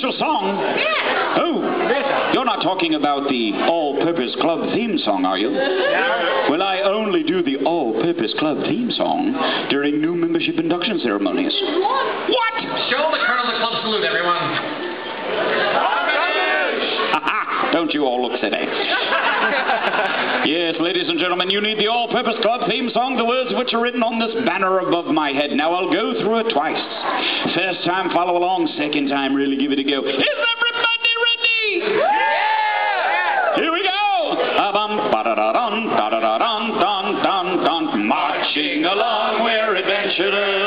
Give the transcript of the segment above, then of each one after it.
special song? Oh, you're not talking about the All-Purpose Club theme song, are you? Well, I only do the All-Purpose Club theme song during new membership induction ceremonies. What? Show the Colonel the club salute, everyone. Don't you all look silly. yes, ladies and gentlemen, you need the All-Purpose Club theme song, the words of which are written on this banner above my head. Now I'll go through it twice. First time, follow along. Second time, really give it a go. Is everybody ready? Yeah! Here we go. Ba-bum, ba-da-da-dun, da-da-da-dun, dun, dun, dun. Marching along, we're adventurers,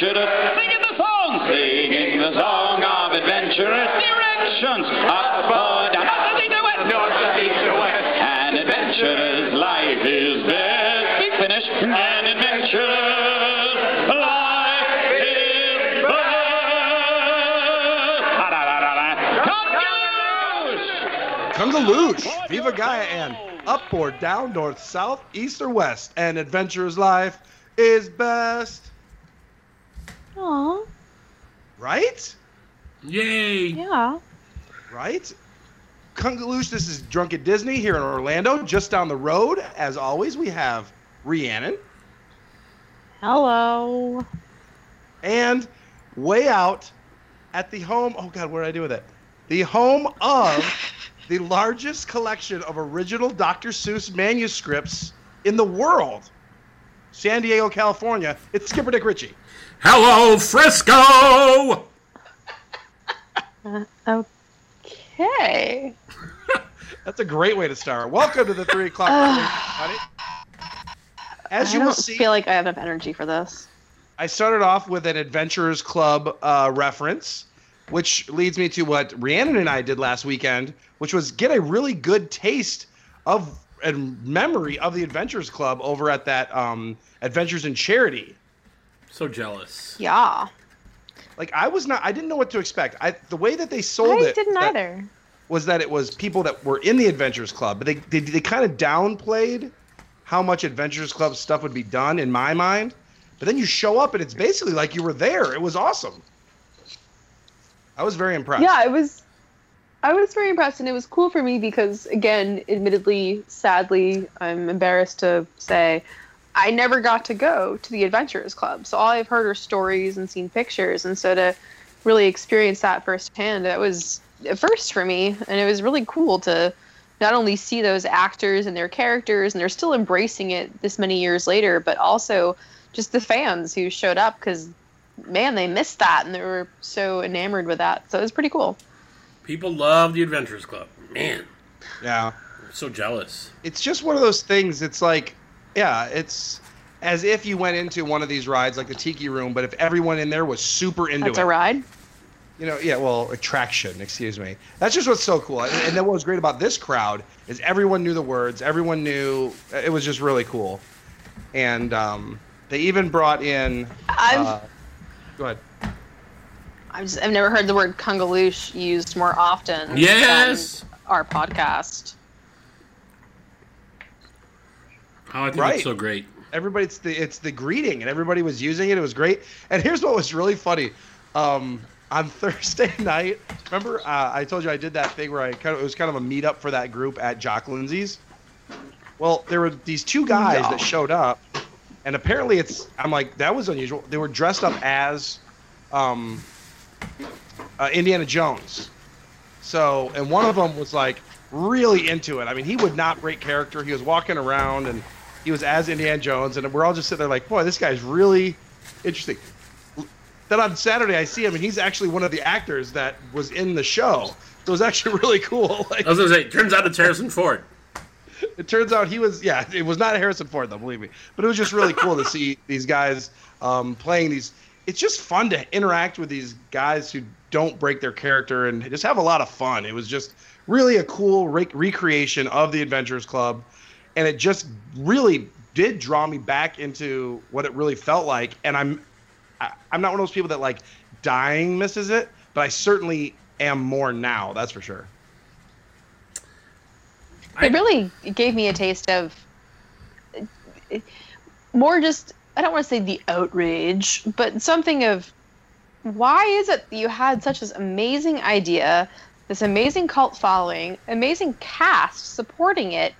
we're adventurers, singing the song, singing the song of adventurous Directions, up or down, north, south, east or west. North, south, east or west. An adventurer's life is best. Big finish. An adventurer's life is best. Kungaloosh, Viva Gaia, and up or down, north, south, east or west, an adventurer's life is best. Aw, Right? Yay! yeah. Right? Kungaloosh, this is Drunk at Disney here in Orlando. Just down the road, as always, we have Rhiannon. Hello. And way out at the home, oh God, what did I do with it? The home of the largest collection of original Dr. Seuss manuscripts in the world. San Diego, California. It's Skipper Dick Ritchie. Hello, Frisco! Okay. That's a great way to start. Welcome to the three o'clock. honey. As I you don't will see, feel like I have enough energy for this. I started off with an Adventurers Club uh, reference, which leads me to what Rhiannon and I did last weekend, which was get a really good taste of and memory of the Adventurers Club over at that um, Adventures in Charity. So jealous. Yeah. Like I was not, I didn't know what to expect. I the way that they sold I it didn't that- either. was that it was people that were in the Adventures Club, but they they, they kind of downplayed how much Adventures Club stuff would be done in my mind. But then you show up and it's basically like you were there. It was awesome. I was very impressed. Yeah, it was. I was very impressed, and it was cool for me because, again, admittedly, sadly, I'm embarrassed to say, I never got to go to the Adventurers Club. So all I've heard are stories and seen pictures, and so to really experience that firsthand, that was a first for me, and it was really cool to not only see those actors and their characters, and they're still embracing it this many years later, but also just the fans who showed up because man, they missed that and they were so enamored with that. So it was pretty cool. People love the Adventurers Club. Man, Yeah. I'm so jealous. It's just one of those things. It's like, yeah, it's as if you went into one of these rides like the Tiki Room, but if everyone in there was super into That's it. a ride. You know, yeah, well, attraction, excuse me. That's just what's so cool. And, and then what was great about this crowd is everyone knew the words, everyone knew, it was just really cool. And um, they even brought in. I've Uh, go ahead. I've, just, I've never heard the word kungaloosh used more often. Yes! than our podcast. Oh, I think Right. it's so great. Everybody, it's the it's the greeting, and everybody was using it. It was great. And here's what was really funny. Um, on Thursday night, remember uh, I told you I did that thing where I kind of it was kind of a meetup for that group at Jock Lindsay's. Well, there were these two guys that showed up, and apparently it's I'm like that was unusual. They were dressed up as um, uh, Indiana Jones. So, and one of them was like really into it. I mean, he would not break character. He was walking around and he was as Indiana Jones, and we're all just sitting there like, boy, this guy's really interesting. Then on Saturday, I see him, and he's actually one of the actors that was in the show. So it was actually really cool. Like, I was gonna say, turns out it's Harrison Ford. it turns out he was, yeah, it was not Harrison Ford, though, believe me. But it was just really cool to see these guys um, playing these. It's just fun to interact with these guys who don't break their character and just have a lot of fun. It was just really a cool re- recreation of the Adventurers Club, and it just really did draw me back into what it really felt like. And I'm, I, I'm not one of those people that like dying misses it, but I certainly am more now. That's for sure. it really gave me a taste of more just I don't want to say the outrage, but something of why is it that you had such this amazing idea, this amazing cult following, amazing cast supporting it,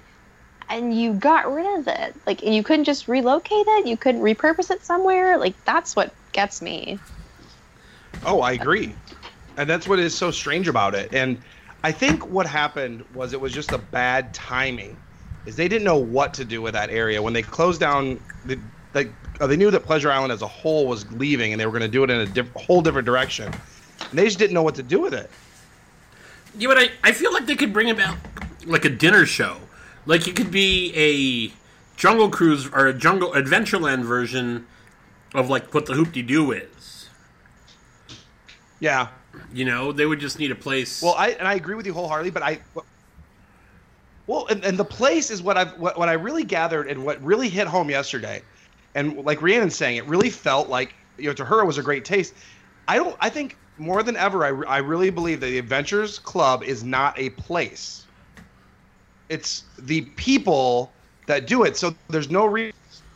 and you got rid of it? Like, and you couldn't just relocate it, you couldn't repurpose it somewhere. Like, that's what gets me. Oh, I agree. And that's what is so strange about it. And I think what happened was it was just a bad timing. Is they didn't know what to do with that area when they closed down the like uh, they knew that Pleasure Island as a whole was leaving and they were going to do it in a diff- whole different direction. And they just didn't know what to do with it. Yeah, but I, I feel like they could bring about like a dinner show. Like it could be a Jungle Cruise or a Jungle Adventureland version of like what the Hoop Doo is. Yeah. You know, they would just need a place. Well, I and I agree with you wholeheartedly, but I well, and, and the place is what I've what, what I really gathered and what really hit home yesterday, and like Rhiannon's saying, it really felt like you know to her it was a great taste. I don't. I think more than ever, I, I really believe that the Adventures Club is not a place. It's the people that do it. So there's no re-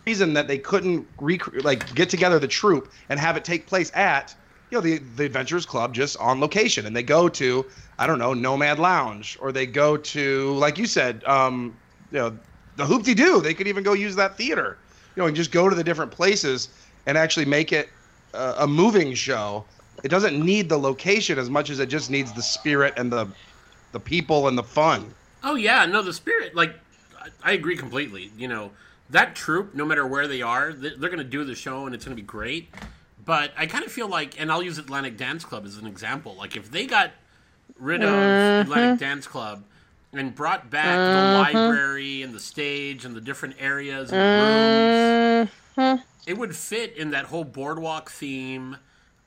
reason that they couldn't rec- like get together the troupe and have it take place at you know the the Adventurers Club just on location, and they go to I don't know Nomad Lounge or they go to like you said, um, you know the Hoopty Doo. They could even go use that theater, you know, and just go to the different places and actually make it uh, a moving show. It doesn't need the location as much as it just needs the spirit and the the people and the fun. Oh yeah, no, the spirit. Like I, agree completely. You know, that troupe, no matter where they are, they- they're going to do the show and it's going to be great. But I kind of feel like, and I'll use Atlantic Dance Club as an example. Like if they got rid of mm-hmm. Atlantic Dance Club and brought back the mm-hmm. library and the stage and the different areas and the rooms, mm-hmm. it would fit in that whole boardwalk theme.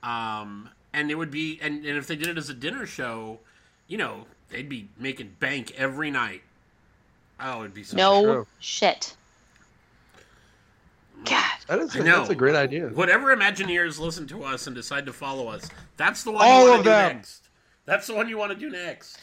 Um, and it would be, and, and if they did it as a dinner show, you know, they'd be making bank every night. Oh, it'd be so No True. shit. God. That is I know. that's a great idea. Whatever Imagineers listen to us and decide to follow us, that's the one All you want of to do them. next. That's the one you want to do next.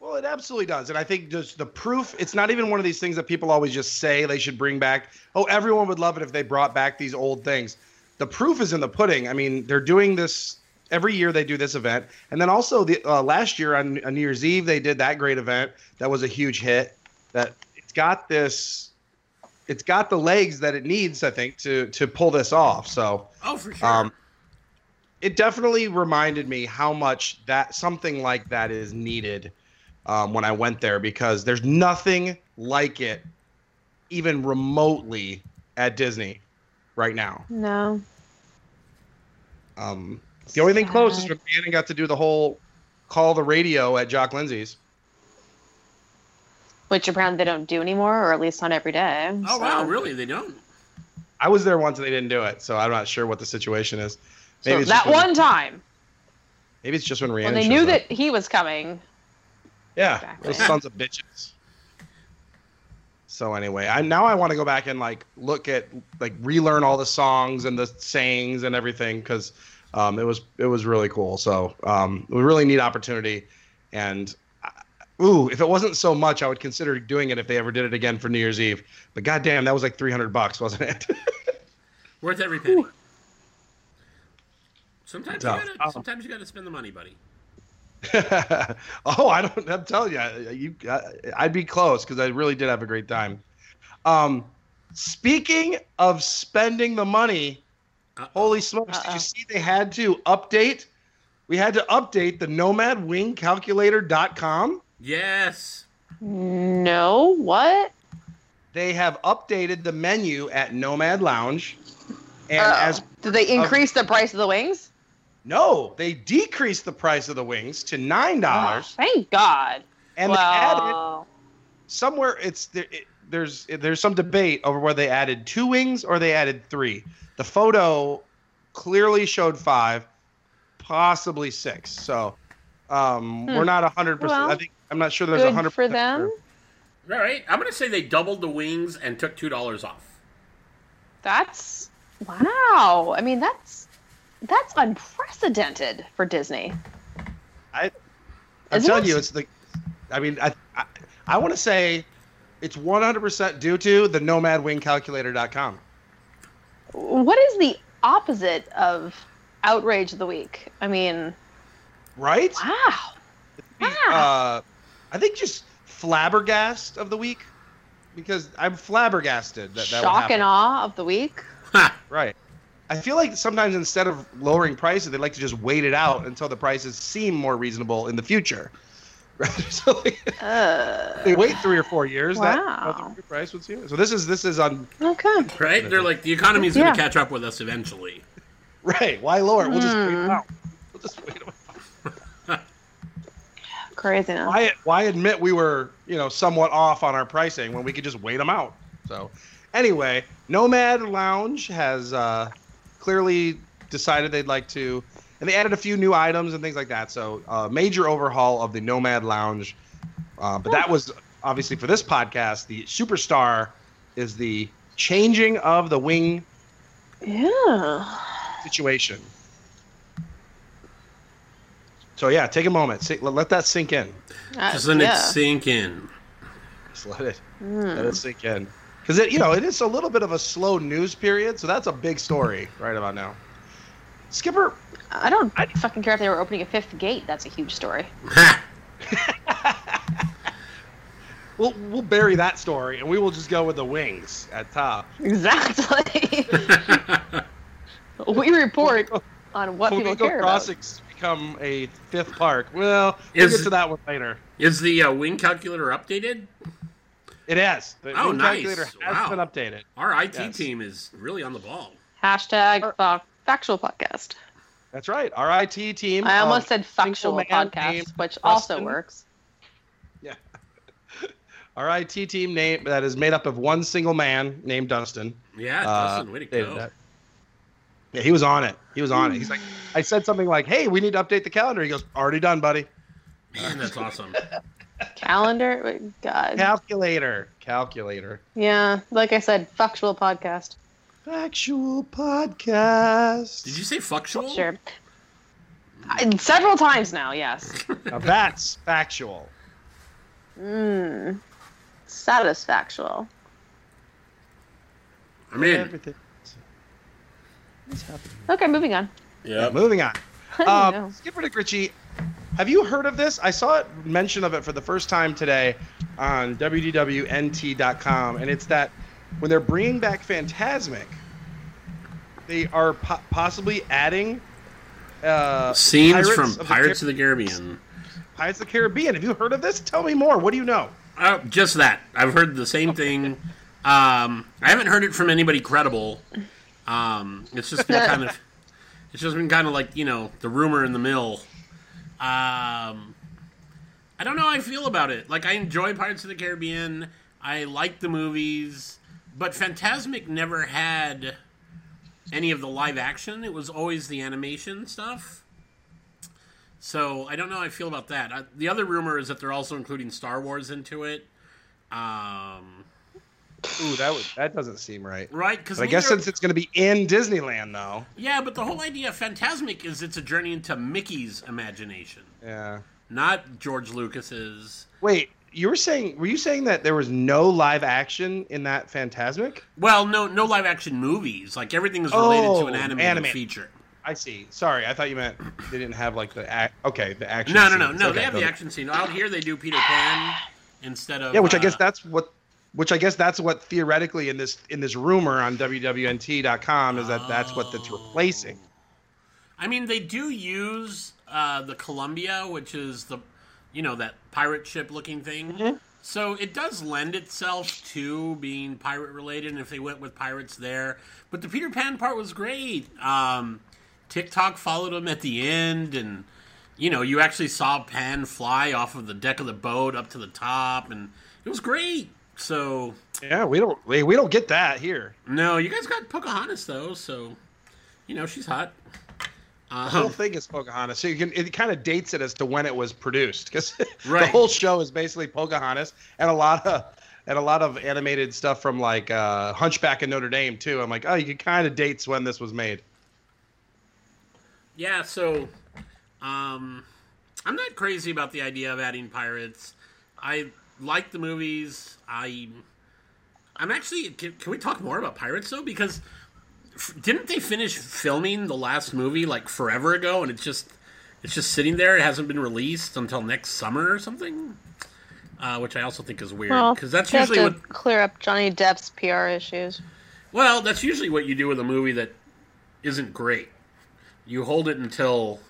Well, it absolutely does. And I think just the proof, it's not even one of these things that people always just say they should bring back. Oh, everyone would love it if they brought back these old things. The proof is in the pudding. I mean, they're doing this every year they do this event. And then also the uh, last year on, on New Year's Eve, they did that great event. That was a huge hit. That it's got this, it's got the legs that it needs, I think, to, to pull this off. So, Oh, for sure. um, it definitely reminded me how much that something like that is needed um, when I went there because there's nothing like it, even remotely, at Disney right now. No. Um, the only thing close is Sad. when Bannon got to do the whole call the radio at Jock Lindsay's. Which apparently they don't do anymore, or at least not every day. oh, so- wow, really? They don't? I was there once and they didn't do it, so I'm not sure what the situation is. So it's that just when- one time Maybe it's just when Rhiannon when they shows knew up. that he was coming. Yeah, Exactly. those sons of bitches. So anyway, I now I want to go back and like look at like relearn all the songs and the sayings and everything because um, it was it was really cool. So um, a really neat opportunity, and uh, ooh, if it wasn't so much, I would consider doing it if they ever did it again for New Year's Eve. But goddamn, that was like three hundred bucks, wasn't it? Worth every penny. Sometimes you, gotta, Oh. sometimes you gotta spend the money, buddy. oh, I don't. I'm telling you, you, I'd be close because I really did have a great time. Um, speaking of spending the money, Uh-oh. holy smokes! Did Uh-oh. you see they had to update? We had to update the NomadWingCalculator.com. Yes. No, what? They have updated the menu at Nomad Lounge, and Uh-oh. as did they increase the price of the wings? no, they decreased the price of the wings to nine dollars, Thank God. and they added somewhere it's there, it, there's there's some debate over whether they added two wings or they added three. The photo clearly showed five, possibly six. So um, Hmm. we're not hundred percent. I think I'm not sure there's good hundred for them. All right. I'm gonna say they doubled the wings and took two dollars off. That's wow. I mean, that's that's unprecedented for Disney. I'm Isn't telling it? you, it's the. I mean, I, I I want to say it's 100% due to the nomadwingcalculator.com. What is the opposite of outrage of the week? I mean, Right? wow. Wow. Uh, I think just flabbergast of the week because I'm flabbergasted that that would Shock and awe of the week. Right. I feel like sometimes instead of lowering prices, they like to just wait it out until the prices seem more reasonable in the future. Right? so like, Uh, they wait three or four years. Wow. That the price would seem. So this is this is on okay. Right? They're like the economy's going Yeah. to catch up with us eventually. right. Why lower? We'll just wait Hmm. it out. We'll just wait it out. Craziness. Why why admit we were you know somewhat off on our pricing when we could just wait them out? So anyway, Nomad Lounge has uh, clearly decided they'd like to, and they added a few new items and things like that. So uh, major overhaul of the Nomad Lounge. Uh, but that was obviously for this podcast. The superstar is the changing of the wing Yeah. situation. So yeah, take a moment. Si- let, let that sink in. Uh, Just let yeah. it sink in. Just let it Hmm. let it sink in. Because it, you know, it is a little bit of a slow news period, so that's a big story right about now. Skipper, I don't I- fucking care if they were opening a fifth gate. That's a huge story. Ha! we'll we'll bury that story, and we will just go with the wings at top. Exactly. we report on what people Flamingo care about. Crossings become a fifth park. Well, we'll Is- get to that one later. Is the uh, wing calculator updated? It has. The Oh, wing nice. calculator has Wow. been updated. Our IT Yes. team is really on the ball. Hashtag fa- factual podcast. That's right. Our IT team. I almost um, said factual podcast, named which also Preston. works. Our IT team name that is made up of one single man named Dustin. Yeah, Uh, Dustin, way to go. that- Yeah, he was on it. He was on it. He's like, I said something like, "Hey, we need to update the calendar." He goes, "Already done, buddy." Man, that's awesome. Calendar, God. Calculator, calculator. yeah, like I said, factual podcast. Factual podcast. Did you say factual? Sure. I- several times now, yes. Now that's factual. Mmm. Satisfactual. I'm in. Everything. Okay, moving on. Yeah, Yep. moving on. I don't Um. Skipper Dick Ritchie, have you heard of this? I saw it mention of it for the first time today on wdwnt.com, and it's that when they're bringing back Fantasmic, they are po- possibly adding uh, Scenes Pirates from of the Pirates Car- of the Caribbean. Pirates of the Caribbean. Have you heard of this? Tell me more. What do you know? Uh, just that. I've heard the same thing. Um, I haven't heard it from anybody credible. Um, it's just been kind of, it's just been kind of like you know the rumor in the mill. Um, I don't know how I feel about it. Like I enjoy Pirates of the Caribbean. I like the movies, but Fantasmic never had any of the live action. It was always the animation stuff. So I don't know how I feel about that. Uh, the other rumor is that they're also including Star Wars into it. Um, Ooh, that would, that doesn't seem right. right? Because I guess since it's going to be in Disneyland, though. yeah, but the whole idea of Fantasmic is it's a journey into Mickey's imagination, Yeah. not George Lucas's. Wait, you were saying? Were you saying that there was no live action in that Fantasmic? Well, no, no live action movies. Like everything is related to Oh, an animated animated. feature. I see. Sorry, I thought you meant they didn't have like the act. Okay, the action. No, no, no, scenes. no. Okay, They have the action scene out here. They do Peter Pan instead of Yeah, which I uh, guess that's what. Which I guess that's what theoretically in this in this rumor on wwnt.com is that that's what that's replacing. I mean, they do use uh, the Columbia, which is the, you know, that pirate ship looking thing. Mm-hmm. So it does lend itself to being pirate related, and if they went with pirates there. But the Peter Pan part was great. Um, Tick-Tock followed him at the end, and you know, you actually saw Pan fly off of the deck of the boat up to the top, and it was great. So Yeah, we don't we, we don't get that here. no, you guys got Pocahontas though, so you know she's hot. The whole Um, thing is Pocahontas, so you can it kind of dates it as to when it was produced because the whole show is basically Pocahontas and a lot of and a lot of animated stuff from like uh, Hunchback of Notre Dame too. I'm like, oh, you can kind of dates when this was made. Yeah, so um, I'm not crazy about the idea of adding pirates. I like the movies. I, I'm actually. Can, can we talk more about Pirates though? Because f- didn't they finish filming the last movie like forever ago, and it's just it's just sitting there. It hasn't been released until next summer or something. Uh, which I also think is weird Well, because that's they have usually to what. clear up Johnny Depp's PR issues. Well, that's usually what you do with a movie that isn't great. You hold it until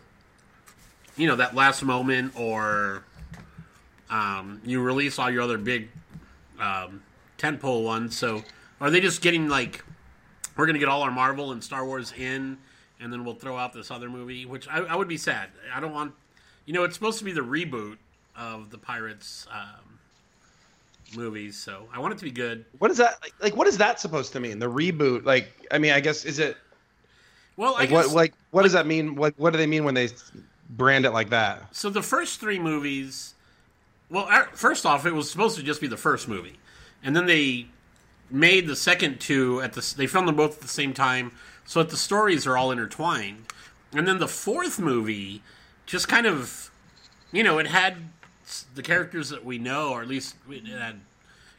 you know that last moment, or um, you release all your other big um, tentpole ones. So, are they just getting like we're going to get all our Marvel and Star Wars in, and then we'll throw out this other movie? Which I, I would be sad. I don't want. You know, it's supposed to be the reboot of the Pirates um, movies, so I want it to be good. What is that like, like? What is that supposed to mean? The reboot? Like, I mean, I guess is it Well, I like guess, what? Like, what does that mean? What What do they mean when they brand it like that? So the first three movies, well, first off, it was supposed to just be the first movie, and then they made the second two at the. They filmed them both at the same time, so that the stories are all intertwined. And then the fourth movie, just kind of, you know, it had the characters that we know, or at least it had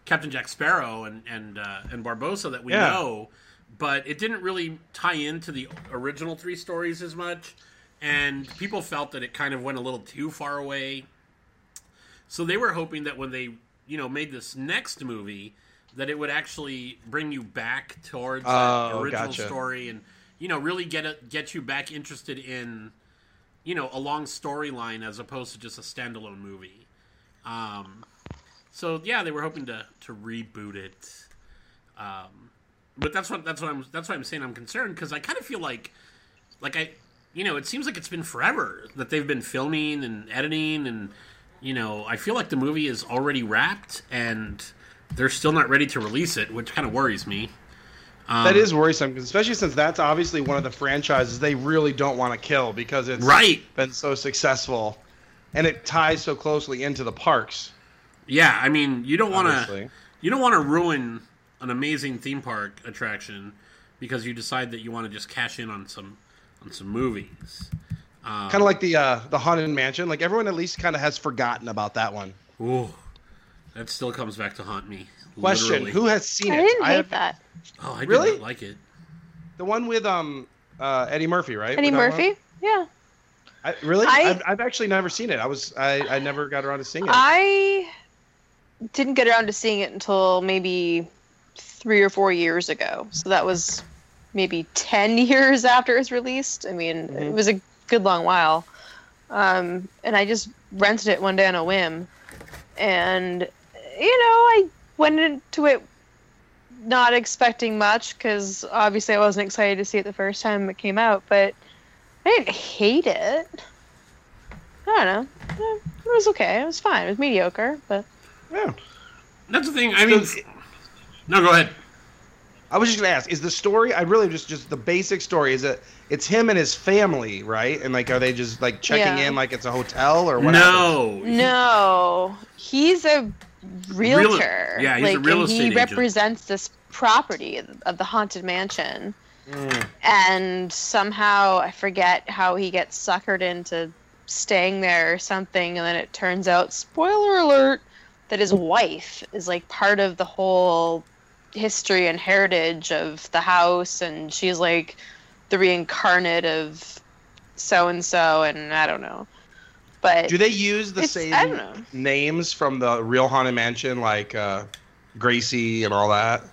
Captain Jack Sparrow and and uh, and Barbossa that we Yeah. know, but it didn't really tie into the original three stories as much, and people felt that it kind of went a little too far away. So they were hoping that when they you know made this next movie, that it would actually bring you back towards Oh, original gotcha. story and you know really get it, get you back interested in you know a long storyline as opposed to just a standalone movie. Um, so yeah, they were hoping to to reboot it. Um, but that's what that's what I'm that's why I'm saying I'm concerned because I kind of feel like like I you know it seems like it's been forever that they've been filming and editing and you know I feel like the movie is already wrapped and they're still not ready to release it, which kind of worries me. Um, that is worrisome, especially since that's obviously one of the franchises they really don't want to kill because it's Right. been so successful, and it ties so closely into the parks. Yeah, I mean, you don't want to you don't want to ruin an amazing theme park attraction because you decide that you want to just cash in on some on some movies. Um, Kind of like the uh, the haunted mansion. Like everyone at least kind of has forgotten about that one. Ooh, that still comes back to haunt me. Question: literally. Who has seen I it? didn't hate have- that. Oh, I did Really? not like it. The one with um uh, Eddie Murphy, right? Eddie We're talking Murphy? Yeah. I, really? I- I, have I've actually never seen it. I was I, I never got around to seeing it. I didn't get around to seeing it until maybe three or four years ago. So that was maybe 10 years after it was released. I mean, Mhm. it was a good long while. Um, and I just rented it one day on a whim. And, you know, I went into it not expecting much because obviously I wasn't excited to see it the first time it came out, but I didn't hate it. I don't know. It was okay. It was fine. It was mediocre, but yeah. That's the thing. I mean, So- no, go ahead. I was just gonna ask: Is the story? I really just just the basic story. Is it? It's him and his family, right? And like, are they just like checking Yeah. in like it's a hotel or what? happens? No, no, he's a realtor. yeah, he's a like, real and estate he agent. represents this property of, of the haunted mansion, Mm. and somehow I forget how he gets suckered into staying there or something, and then it turns out, spoiler alert, that his wife is like part of the whole history and heritage of the house, and she's like the reincarnate of so and so, and I don't know. But Do they use the same I don't know. names from the real haunted mansion, like uh, Gracie and all that?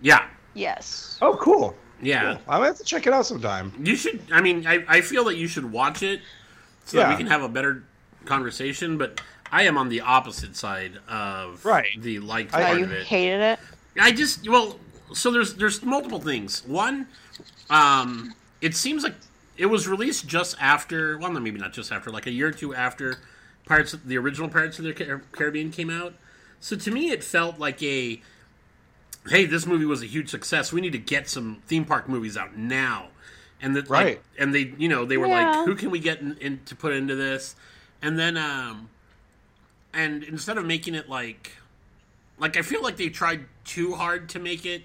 yeah, yes, Oh, cool. yeah. Cool. I might have to check it out sometime. You should. I mean, I, I feel that you should watch it so that we can have a better conversation. But I am on the opposite side of Right. the liked I- oh, part you of it. hated it. I just well, so there's there's multiple things. One, um, it seems like it was released just after. Well, maybe not just after, like a year or two after Pirates, of- the original Pirates of the Caribbean came out. So to me, it felt like a, hey, this movie was a huge success. We need to get some theme park movies out now. And that, like, Right. and they, you know, they were Yeah. like, who can we get in, in to put into this? And then, um, and instead of making it like like I feel like they tried too hard to make it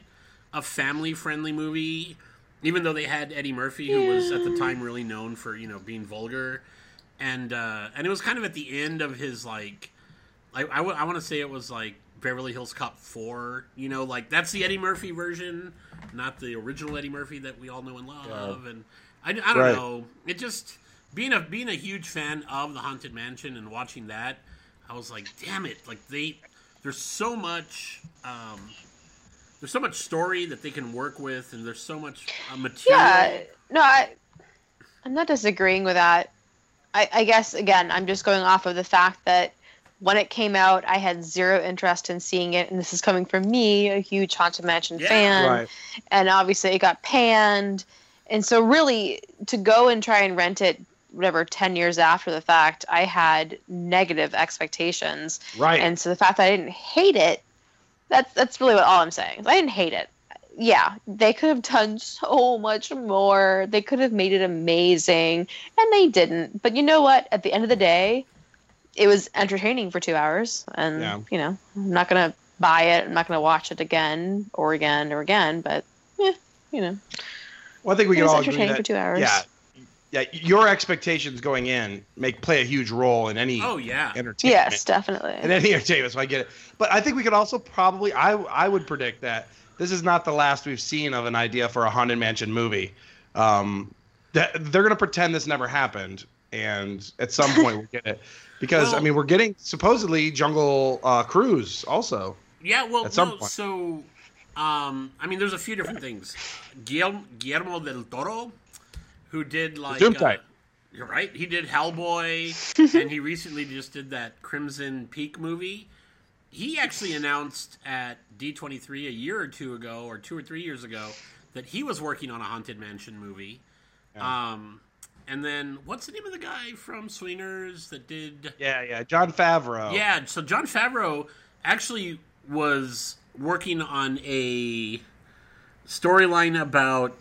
a family friendly movie, even though they had Eddie Murphy, who was at the time really known for you know being vulgar, and uh, and it was kind of at the end of his like I, I, w- I want to say it was like Beverly Hills Cop 4. You know, like that's the Eddie Murphy version, not the original Eddie Murphy that we all know and love. And I, I don't Right. know. It just being a being a huge fan of the Haunted Mansion and watching that, I was like, damn it! Like they, there's so much. Um, there's so much story that they can work with, and there's so much uh, material. Yeah, no, I, I'm not disagreeing with that. I, I guess again, I'm just going off of the fact that when it came out, I had zero interest in seeing it, and this is coming from me, a huge Haunted Mansion Yeah. fan, Right. and obviously it got panned, and so really to go and try and rent it, whatever, ten years after the fact, I had negative expectations, Right. and so the fact that I didn't hate it, that's that's really what all I'm saying. I didn't hate it. Yeah, they could have done so much more. They could have made it amazing, and they didn't. But you know what? At the end of the day, it was entertaining for two hours, and Yeah. you know, I'm not gonna buy it. I'm not gonna watch it again or again or again. But yeah, you know, well, I think we it can was all agree entertaining that for two hours. yeah, yeah, your expectations going in make play a huge role in any Oh yeah. entertainment. Yes, definitely. in any entertainment. So I get it, but I think we could also probably I I would predict that this is not the last we've seen of an idea for a haunted mansion movie. Um, that they're gonna pretend this never happened, and at some point we'll get it because I mean we're getting supposedly Jungle uh, Cruise also. Yeah, well, At some no, point. so um, I mean, there's a few different things. Guillermo, Guillermo del Toro, who did like Zoom uh, tight. you're right, he did Hellboy, and he recently just did that Crimson Peak movie. He actually announced at D23 a year or two ago, or two or three years ago, that he was working on a haunted mansion movie. Um, and then what's the name of the guy from Swingers that did? Yeah, yeah, Jon Favreau. Yeah, so Jon Favreau actually was working on a storyline about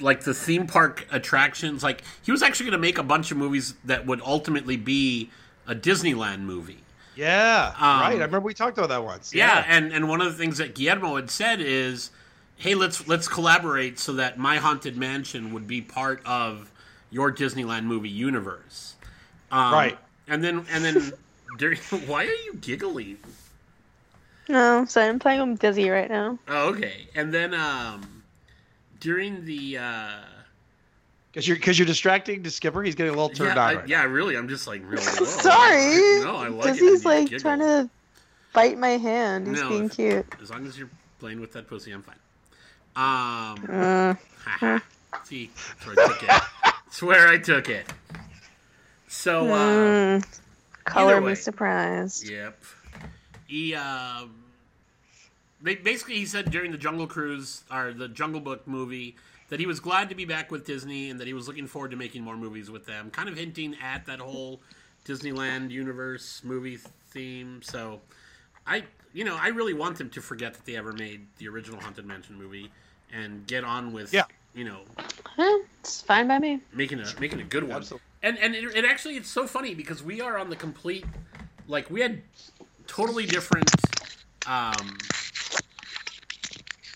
like the theme park attractions. Like he was actually going to make a bunch of movies that would ultimately be a Disneyland movie. yeah, Um, right. I remember we talked about that once. Yeah, and and one of the things that Guillermo had said is, "Hey, let's let's collaborate so that my haunted mansion would be part of your Disneyland movie universe." Um, Right. And then and then during, why are you giggling? no, so I'm playing with Dizzy right now. Oh, okay. And then um during the uh because you're because you're distracting to Skipper. He's getting a little turned yeah, on. I, right yeah, really, I'm just like really. Sorry. No, I like it. he's like giggle. trying to bite my hand. He's No, being if- cute. As long as you're playing with that pussy, I'm fine. Um Uh, haha. See, that's where I took it. That's where I took it. So uh mm, color way. me surprised. Yep. He um, ba- basically he said during the Jungle Cruise or the Jungle Book movie that he was glad to be back with Disney and that he was looking forward to making more movies with them. Kind of hinting at that whole Disneyland universe movie theme. So I, you know, I really want them to forget that they ever made the original Haunted Mansion movie and get on with, Yeah. you know, it's fine by me. making a making a good one. Absolutely. And and it, it actually it's so funny because we are on the complete like we had totally different um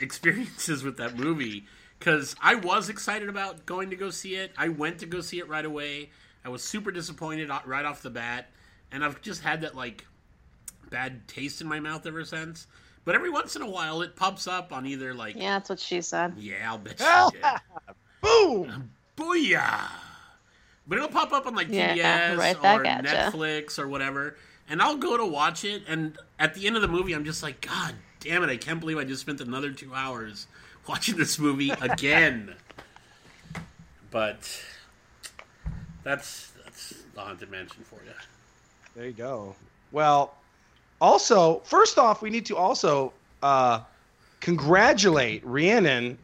experiences with that movie cuz I was excited about going to go see it. I went to go see it right away. I was super disappointed right off the bat and I've just had that like bad taste in my mouth ever since. But every once in a while it pops up on either like Yeah, that's what she said. yeah, I'll bet Hell, you did. Boom. Um, booyah! But it'll pop up on like Yeah, TBS right or. Netflix or whatever, and I'll go to watch it. And at the end of the movie, I'm just like, God damn it! I can't believe I just spent another two hours watching this movie again. but that's that's the haunted mansion for you. There you go. Well, also, first off, we need to also uh, congratulate Rhiannon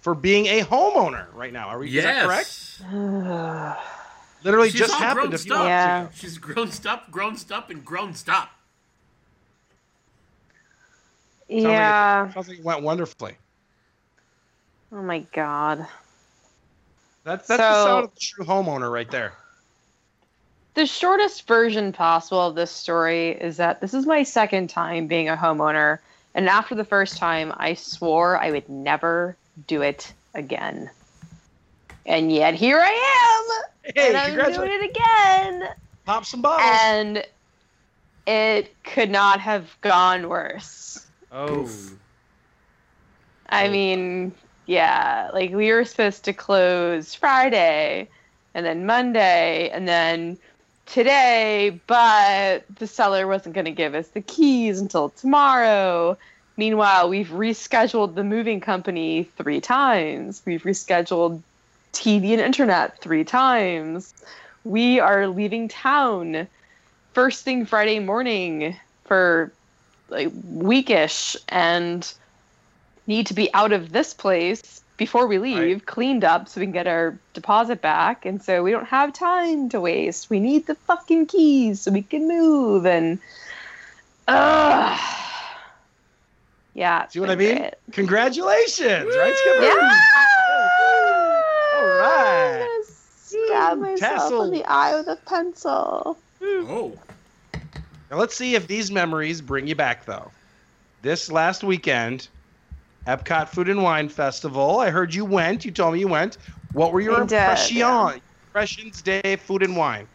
for being a homeowner right now. Are we? Is that correct? Literally She's just happened grown a few Yeah. She's grown up, grown up, and grown up. Sounds like it- Yeah. sounds like it went wonderfully. Oh my god. That's that's the sound of a true homeowner right there. The shortest version possible of this story is that this is my second time being a homeowner, and after the first time, I swore I would never do it again. And yet here I am, Hey, and I'm doing it again. Pop some bottles. And It could not have gone worse. Oh. I mean, yeah, like we were supposed to close Friday and then Monday and then today, but the seller wasn't going to give us the keys until tomorrow. Meanwhile, we've rescheduled the moving company three times. We've rescheduled TV and internet three times. We are leaving town first thing Friday morning for like weekish and need to be out of this place before we leave, Right. cleaned up so we can get our deposit back. And so we don't have time to waste. We need the fucking keys so we can move. And, ugh. Yeah. it's See what I mean? great. Congratulations, right, Skipper? Yeah. All right. I'm gonna Stab myself tassel. in the eye with a pencil. Oh, Now let's see if these memories bring you back, though. This last weekend, Epcot Food and Wine Festival. I heard you went. You told me you went. What were your I did, impression, yeah. impressions day food and wine?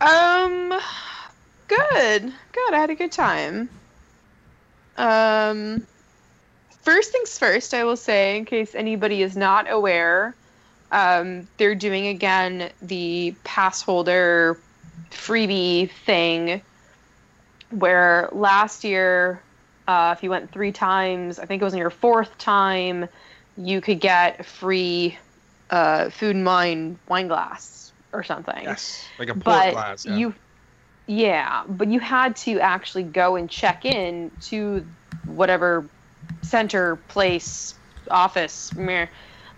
Um, good, good. I had a good time. Um, first things first, I will say, in case anybody is not aware, um, they're doing again the pass holder freebie thing, where last year, uh, if you went three times, I think it was on your fourth time, you could get a free uh, food and wine wine glass or something Yes, like a port but glass. Yeah. you yeah but you had to actually go and check in to whatever center place office meh,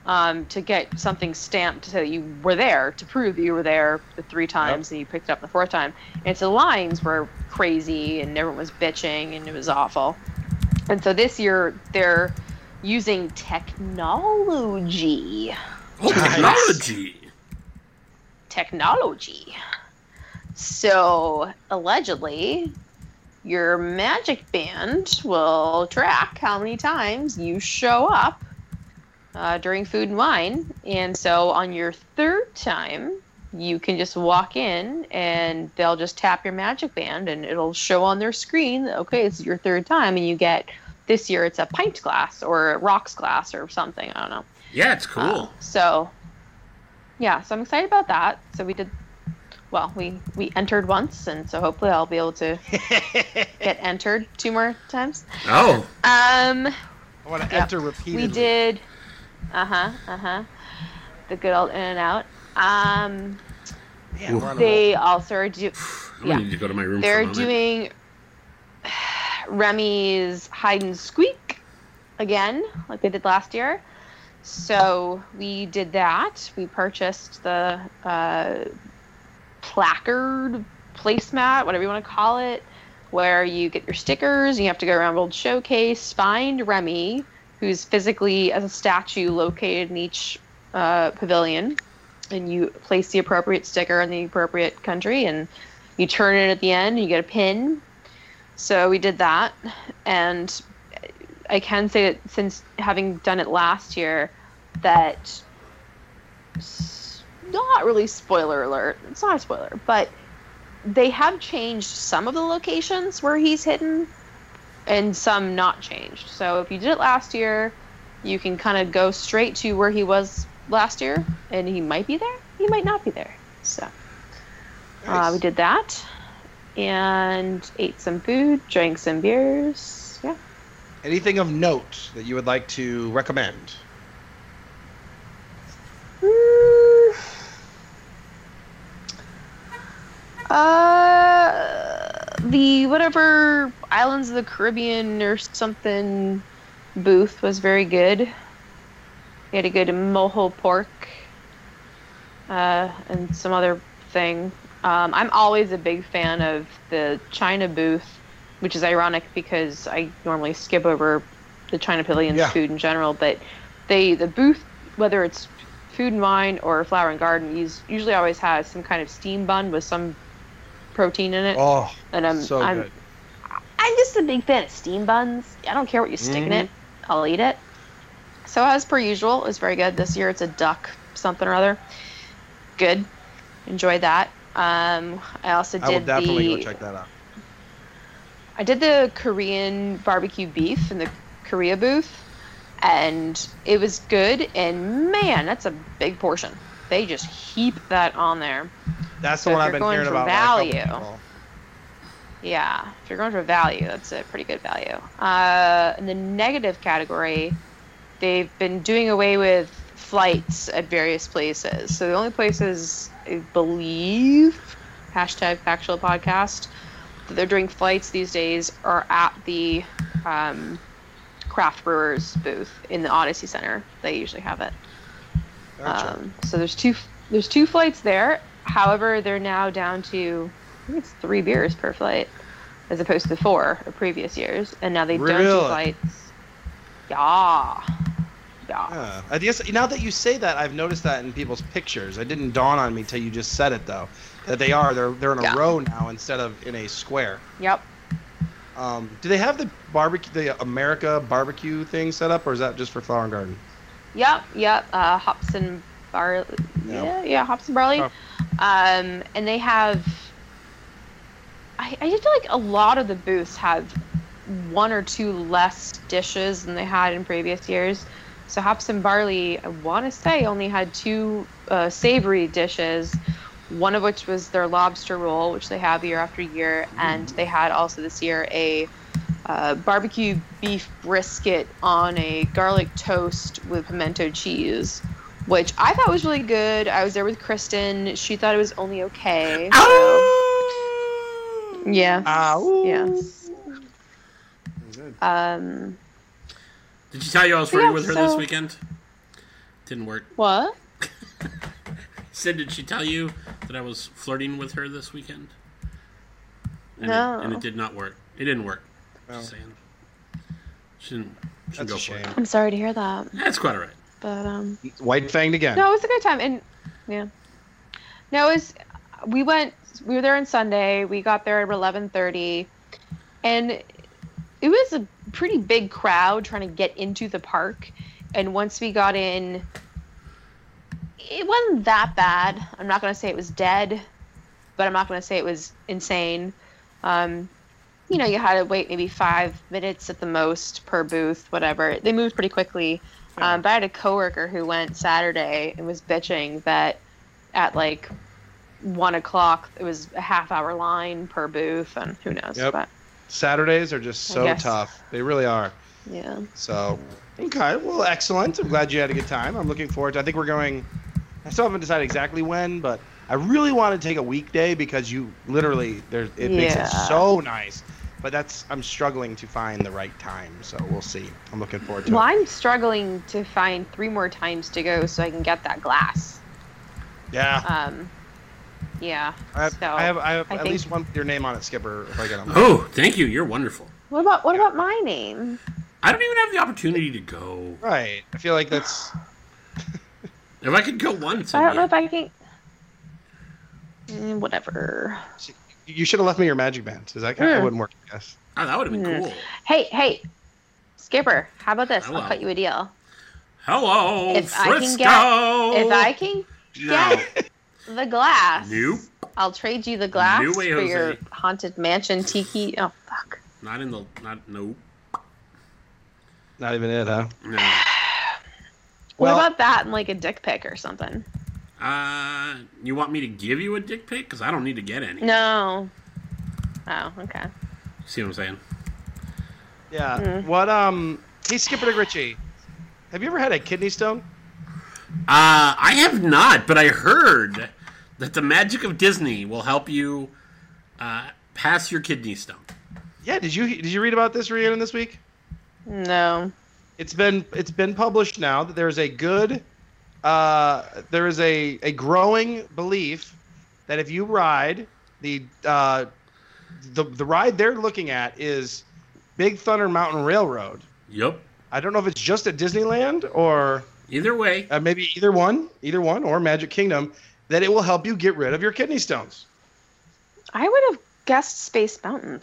um, to get something stamped so that you were there to prove that you were there the three times and you picked it up the fourth time. And so the lines were crazy and everyone was bitching and it was awful. And so this year they're using technology. Oh, technology. technology. So, allegedly, your magic band will track how many times you show up uh, during food and wine. And so, on your third time, you can just walk in and they'll just tap your magic band and it'll show on their screen, that, okay, it's your third time, and you get this year it's a pint glass or a rocks glass or something. I don't know. Yeah, it's cool. Uh, so, yeah, so I'm excited about that. So we did, well, we we entered once, and so hopefully I'll be able to get entered two more times. oh, Um, I want to yeah. enter repeatedly. we did, uh huh, uh huh, the good old in and out. Um, Man, we're on a roll. they also are do, I yeah. need to go to my room. they're doing Remy's hide and squeak again, like they did last year. So we did that. We purchased the uh, placard, placemat, whatever you want to call it, where you get your stickers. You have to go around World Showcase, find Remy, who's physically as a statue located in each uh, pavilion, and you place the appropriate sticker in the appropriate country, and you turn it at the end, and you get a pin. So we did that, and I can say that since having done it last year, that not really spoiler alert. It's not a spoiler, but they have changed some of the locations where he's hidden, and some not changed. So if you did it last year, you can kind of go straight to where he was last year, and he might be there. He might not be there. So uh, we did that, and ate some food, drank some beers. Yeah. Anything of note that you would like to recommend? Mm. Uh, the whatever Islands of the Caribbean or something booth was very good. We had a good mojo pork, uh, and some other thing. Um, I'm always a big fan of the China booth, which is ironic because I normally skip over the China Pavilion's Yeah. food in general. But they the booth, whether it's food and wine or flower and garden, us- usually always has some kind of steam bun with some protein in it. Oh, and I'm so I'm good. I'm just a big fan of steam buns. I don't care what you stick in Mhm. it. I'll eat it. So as per usual, it was very good. This year it's a duck something or other. Good. Enjoyed that. Um, I also I will did definitely the go check that out. I did the Korean barbecue beef in the Korea booth, and it was good. And man, that's a big portion. They just heap that on there. That's So the one I've been hearing about. value. Yeah, if you're going for value, that's a pretty good value. Uh, in the negative category, they've been doing away with flights at various places. So the only places I believe hashtag factual podcast that they're doing flights these days are at the um, craft brewers booth in the Odyssey Center. They usually have it. Gotcha. Um, so there's two there's two flights there. However, they're now down to I think it's three beers per flight, as opposed to four of previous years. And now they've done two Really? flights. Yeah. Yeah. Yeah. I guess now that you say that, I've noticed that in people's pictures. It didn't dawn on me till you just said it though. That they are they're they're in a Yeah. row now instead of in a square. Yep. Um, do they have the barbecue the America barbecue thing set up, or is that just for Flower and Garden? Yep. Yep. Uh, hops and barley. Yeah. Yeah. Yeah. Hops and barley. Oh. Um, and they have. I, I just feel like a lot of the booths have one or two less dishes than they had in previous years. So hops and barley, I want to say, only had two uh, savory dishes. One of which was their lobster roll, which they have year after year, and they had also this year a uh, barbecue beef brisket on a garlic toast with pimento cheese, which I thought was really good. I was there with Kristen; she thought it was only okay. So, yeah, Ow. yes. Good. Um, Did she tell you I was flirting Yeah, with her this weekend? Didn't work. what? Sid, did she tell you that I was flirting with her this weekend? And No. It, and it did not work. It didn't work. No. Just saying. She didn't, she didn't That's go a for shame. it. I'm sorry to hear that, That's quite alright. but um. White fanged again. No, it was a good time, and yeah. No, it was. We went. We were there on Sunday. We got there at eleven thirty, and it was a pretty big crowd trying to get into the park. And once we got in, it wasn't that bad. I'm not gonna say it was dead, but I'm not gonna say it was insane. Um, you know, you had to wait maybe five minutes at the most per booth, whatever. They moved pretty quickly. Um, but I had a coworker who went Saturday and was bitching that at like one o'clock it was a half hour line per booth, and who knows? Yep. But Saturdays are just so tough. They really are. yeah, So, okay, well, excellent. I'm glad you had a good time. I'm looking forward to. I think we're going. I still haven't decided exactly when, but I really want to take a weekday because you literally there. It makes it so nice. But that's I'm struggling to find the right time, so we'll see. I'm looking forward to well, it. I'm struggling to find three more times to go so I can get that glass. Yeah, Um, yeah. I have, so I have, I have I at think- least one your name on it, Skipper. If I get them. Oh, thank you. You're wonderful. what about what about my name? I don't even have the opportunity to go. Right. I feel like that's. If I could go once, I don't know if I can. Mm, whatever. You should have left me your magic bands. Is that kind of Hmm. wouldn't work? I guess. oh, that would have been Hmm. cool. Hey, hey, Skipper, how about this? Hello. I'll cut you a deal. Hello, If Frisco. can get- If I can no, get the glass, nope, I'll trade you the glass No way, for your haunted mansion tiki. Oh fuck. not in the not nope. Not even it, huh? No. What Well- about that and like a dick pic or something? Uh, you want me to give you a dick pic? Because I don't need to get any. No. Oh, okay. See what I'm saying? Yeah. Mm. What um? Hey, Skipper Dick Ritchie. Have you ever had a kidney stone? Uh, I have not, but I heard that the magic of Disney will help you uh, pass your kidney stone. Yeah. Did you did you read about this Rhiannon this week? No. It's been it's been published now that there's a good uh there is a a growing belief that if you ride the uh the the ride they're looking at is Big Thunder Mountain Railroad. Yep. I don't know if it's just at Disneyland or Either way, uh, maybe either one, either one or Magic Kingdom that it will help you get rid of your kidney stones. I would have guessed Space Mountain,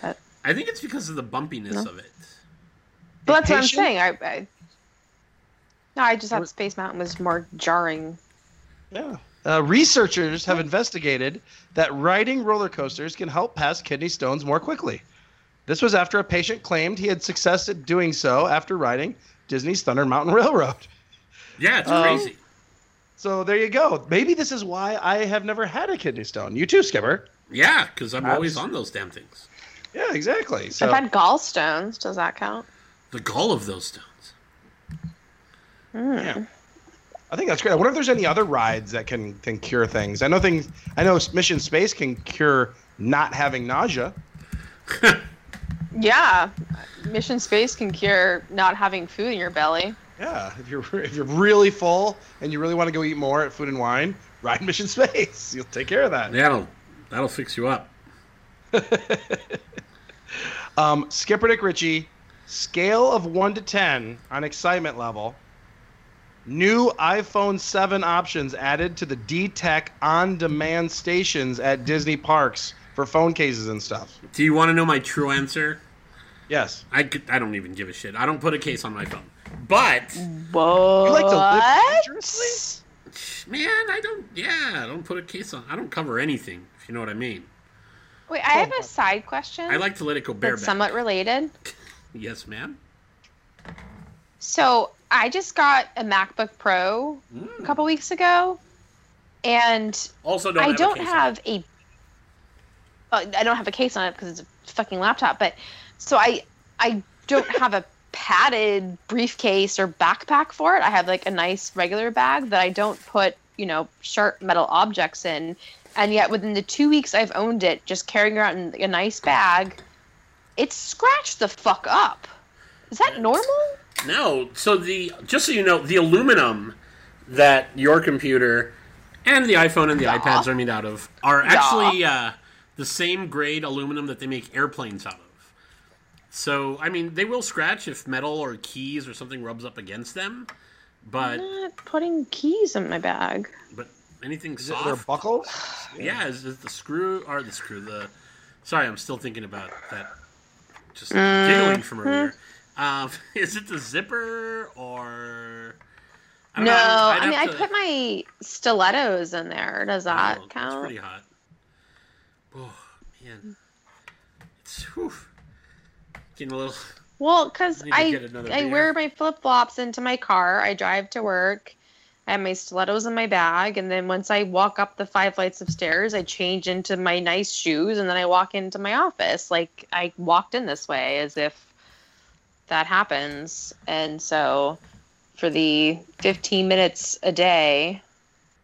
but I think it's because of the bumpiness No. of it. but that's what I'm saying. I, I no, I just thought Space Mountain was more jarring. Yeah. Uh, researchers have investigated that riding roller coasters can help pass kidney stones more quickly. This was after a patient claimed he had success at doing so after riding Disney's Thunder Mountain Railroad. Yeah, it's Um, crazy. So there you go. Maybe this is why I have never had a kidney stone. You too, Skipper. Yeah, because I'm always on those damn things. Yeah, exactly. So I've had gallstones. Does that count? The gall of those stones. Yeah. I think that's great. I wonder if there's any other rides that can can cure things. I know things. I know Mission Space can cure not having nausea. Yeah. Mission Space can cure not having food in your belly. Yeah, if you're if you're really full and you really want to go eat more at Food and Wine, ride Mission Space. You'll take care of that. That'll that'll fix you up. Um, Skipper Dick Ritchie, scale of one to ten on excitement level. New iPhone 7 options added to the D-Tech on-demand stations at Disney parks for phone cases and stuff. Do you want to know my true answer? Yes. I, I don't even give a shit. I don't put a case on my phone. But Whoa. You like to live dangerously? man, I don't. Yeah, I don't put a case on. I don't cover anything. If you know what I mean. Wait, I have a oh. side question. I like to let it go that's bareback. somewhat related. Yes, ma'am. So I just got a MacBook Pro a couple weeks ago, and Also, don't I have don't on have a. Uh, I don't have a case on it because it's a fucking laptop. But so I I don't have a padded briefcase or backpack for it. I have like a nice regular bag that I don't put you know sharp metal objects in. And yet, within the two weeks I've owned it, just carrying around in a nice bag, it's scratched the fuck up. Is that normal? No, so the just so you know, the aluminum that your computer and the iPhone and the Yeah. iPads are made out of are actually uh, the same grade aluminum that they make airplanes out of. So, I mean, they will scratch if metal or keys or something rubs up against them, but I'm not putting keys in my bag. but anything Is it their soft, buckles? yeah, is, is the screw or the screw the? Sorry, I'm still thinking about that. Just Mm-hmm. giggling from earlier. Um, is it the zipper or? I No, I'd mean have I put my stilettos in there. Does that Oh, count? pretty hot. Oh man, it's whew, getting a little. Well, because to I another I wear my flip flops into my car. I drive to work. I have my stilettos in my bag, and then once I walk up the five flights of stairs, I change into my nice shoes, and then I walk into my office. Like I walked in this way, as if that happens. And so, for the 15 minutes a day,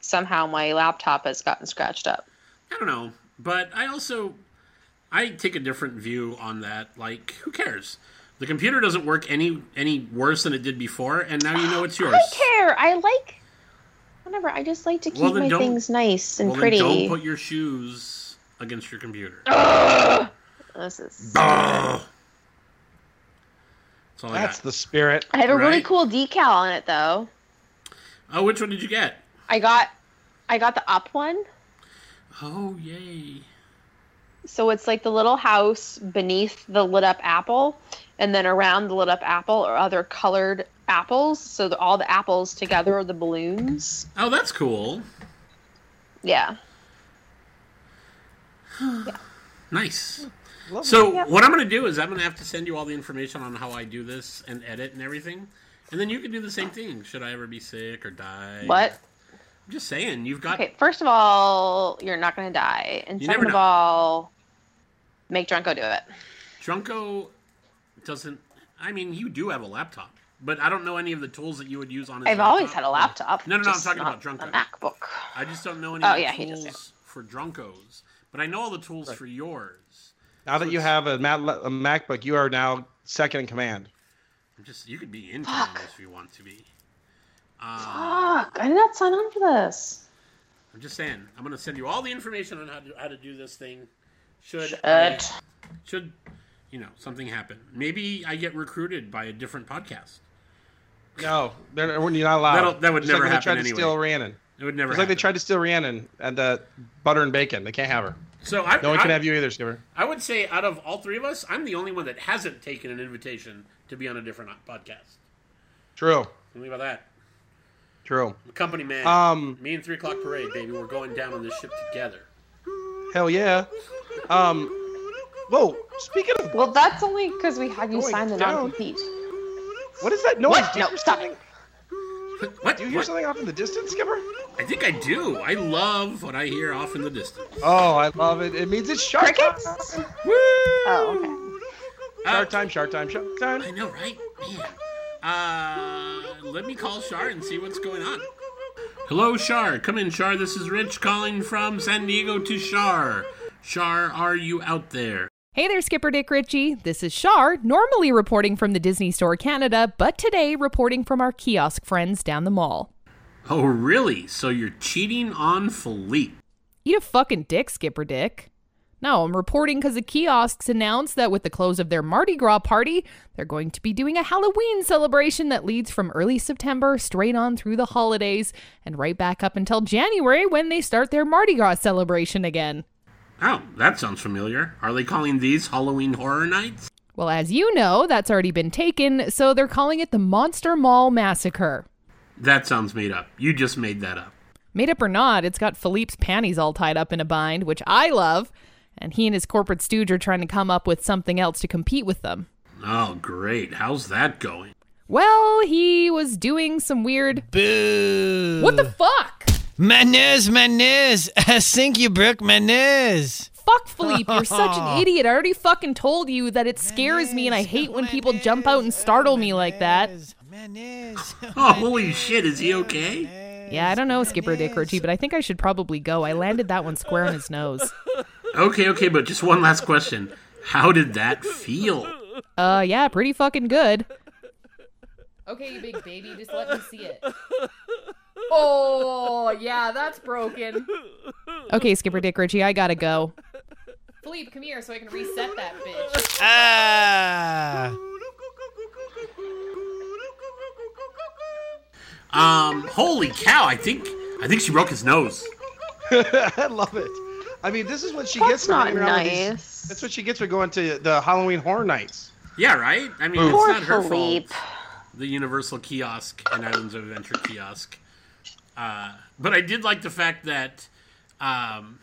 somehow my laptop has gotten scratched up. I don't know, but I also I take a different view on that. Like, who cares? The computer doesn't work any any worse than it did before, and now you know it's yours. I care. I like whatever. I just like to keep Well, my things nice and well, pretty. don't put your shoes against your computer. This is. Ugh. That's all I got. the spirit. I have a really cool decal on it though. Oh, which one did you get? I got, I got the up one. Oh, yay! So it's like the little house beneath the lit up apple, and then around the lit up apple are other colored apples. So the, all the apples together are the balloons. Oh, that's cool. Yeah. yeah. Nice. Lovely. So Yep. what I'm going to do is I'm going to have to send you all the information on how I do this and edit and everything, and then you can do the same thing. Should I ever be sick or die? What? I'm just saying. You've got. Okay. First of all, you're not going to die, and You second never of all, make Drunko do it. Drunko doesn't. I mean, you do have a laptop, but I don't know any of the tools that you would use on his I've always had a laptop. No, no, no. I'm talking not about Drunko. A MacBook. I just don't know any Oh, of the yeah, he does, tools for Drunkos, but I know all the tools for yours. now that you have a, Mac- a MacBook, you are now second in command. I'm just you could be in command if you want to be. Um, Fuck! I did not sign on for this. I'm just saying. I'm going to send you all the information on how to how to do this thing. Should Shit. I- should you know something happen? Maybe I get recruited by a different podcast. No, they're, you're not allowed. That'll- that would Just never like happen They tried anyway. to steal Rhiannon. It would never. It's like they tried to steal Rhiannon and uh, butter and bacon. They can't have her. So I, No one I, can have you either, Skipper. I would say out of all three of us, I'm the only one that hasn't taken an invitation to be on a different podcast. True. Think about that. True. Company man. Um, Me and three o'clock parade, baby. We're going down on this ship together. hell yeah. Um, whoa. Speaking of, Well, that's only because we had you sign the down. non-compete. what is that noise? What? No, hear stop something? What? Do you hear What? something off in the distance, Skipper? I think I do. I love what I hear off in the distance. Oh, I love it. It means it's shark Crickets? time. Oh, okay. Shark time, shark time, shark time. I know, right? Man. Uh, let me call Shar and see what's going on. Hello, Shar. Come in, Shar. This is Rich calling from San Diego to Shar. Shar, are you out there? Hey there, Skipper Dick Ritchie. This is Shar, normally reporting from the Disney Store Canada, but today reporting from our kiosk friends down the mall. Oh, really? So you're cheating on Philippe? Eat a fucking dick, Skipper Dick. No, I'm reporting because the kiosks announced that with the close of their Mardi Gras party, they're going to be doing a Halloween celebration that leads from early September straight on through the holidays and right back up until January when they start their Mardi Gras celebration again. Oh, that sounds familiar. Are they calling these Halloween Horror Nights? Well, as you know, that's already been taken, so they're calling it the Monster Mall Massacre. That sounds made up. You just made that up. Made up or not, it's got Philippe's panties all tied up in a bind, which I love, and he and his corporate stooge are trying to come up with something else to compete with them. Oh, great. How's that going? Well, he was doing some weird. Boo. What the fuck? My nose, my nose. I think you broke my nose. Fuck, Philippe, you're such an idiot. I already fucking told you that it scares me and I hate when people jump out and startle me like that. My nose. Oh, holy shit. Is he okay? Yeah, I don't know, Skipper Dick Ritchie, but I think I should probably go. I landed that one square on his nose. Okay, okay, but just one last question. How did that feel? Uh, yeah, pretty fucking good. Okay, you big baby, just let me see it. Oh, yeah, that's broken. Okay, Skipper Dick Ritchie, I gotta go. Philippe, come here so I can reset that bitch. Ah. Um, holy cow, I think I think she broke his nose. I love it. I mean, this is what she That's gets not hanging around with these- nice. That's what she gets for going to the Halloween Horror Nights. Yeah, right? I mean, Poor it's not her Philippe. fault. The Universal kiosk and Islands of Adventure kiosk. Uh, but I did like the fact that um,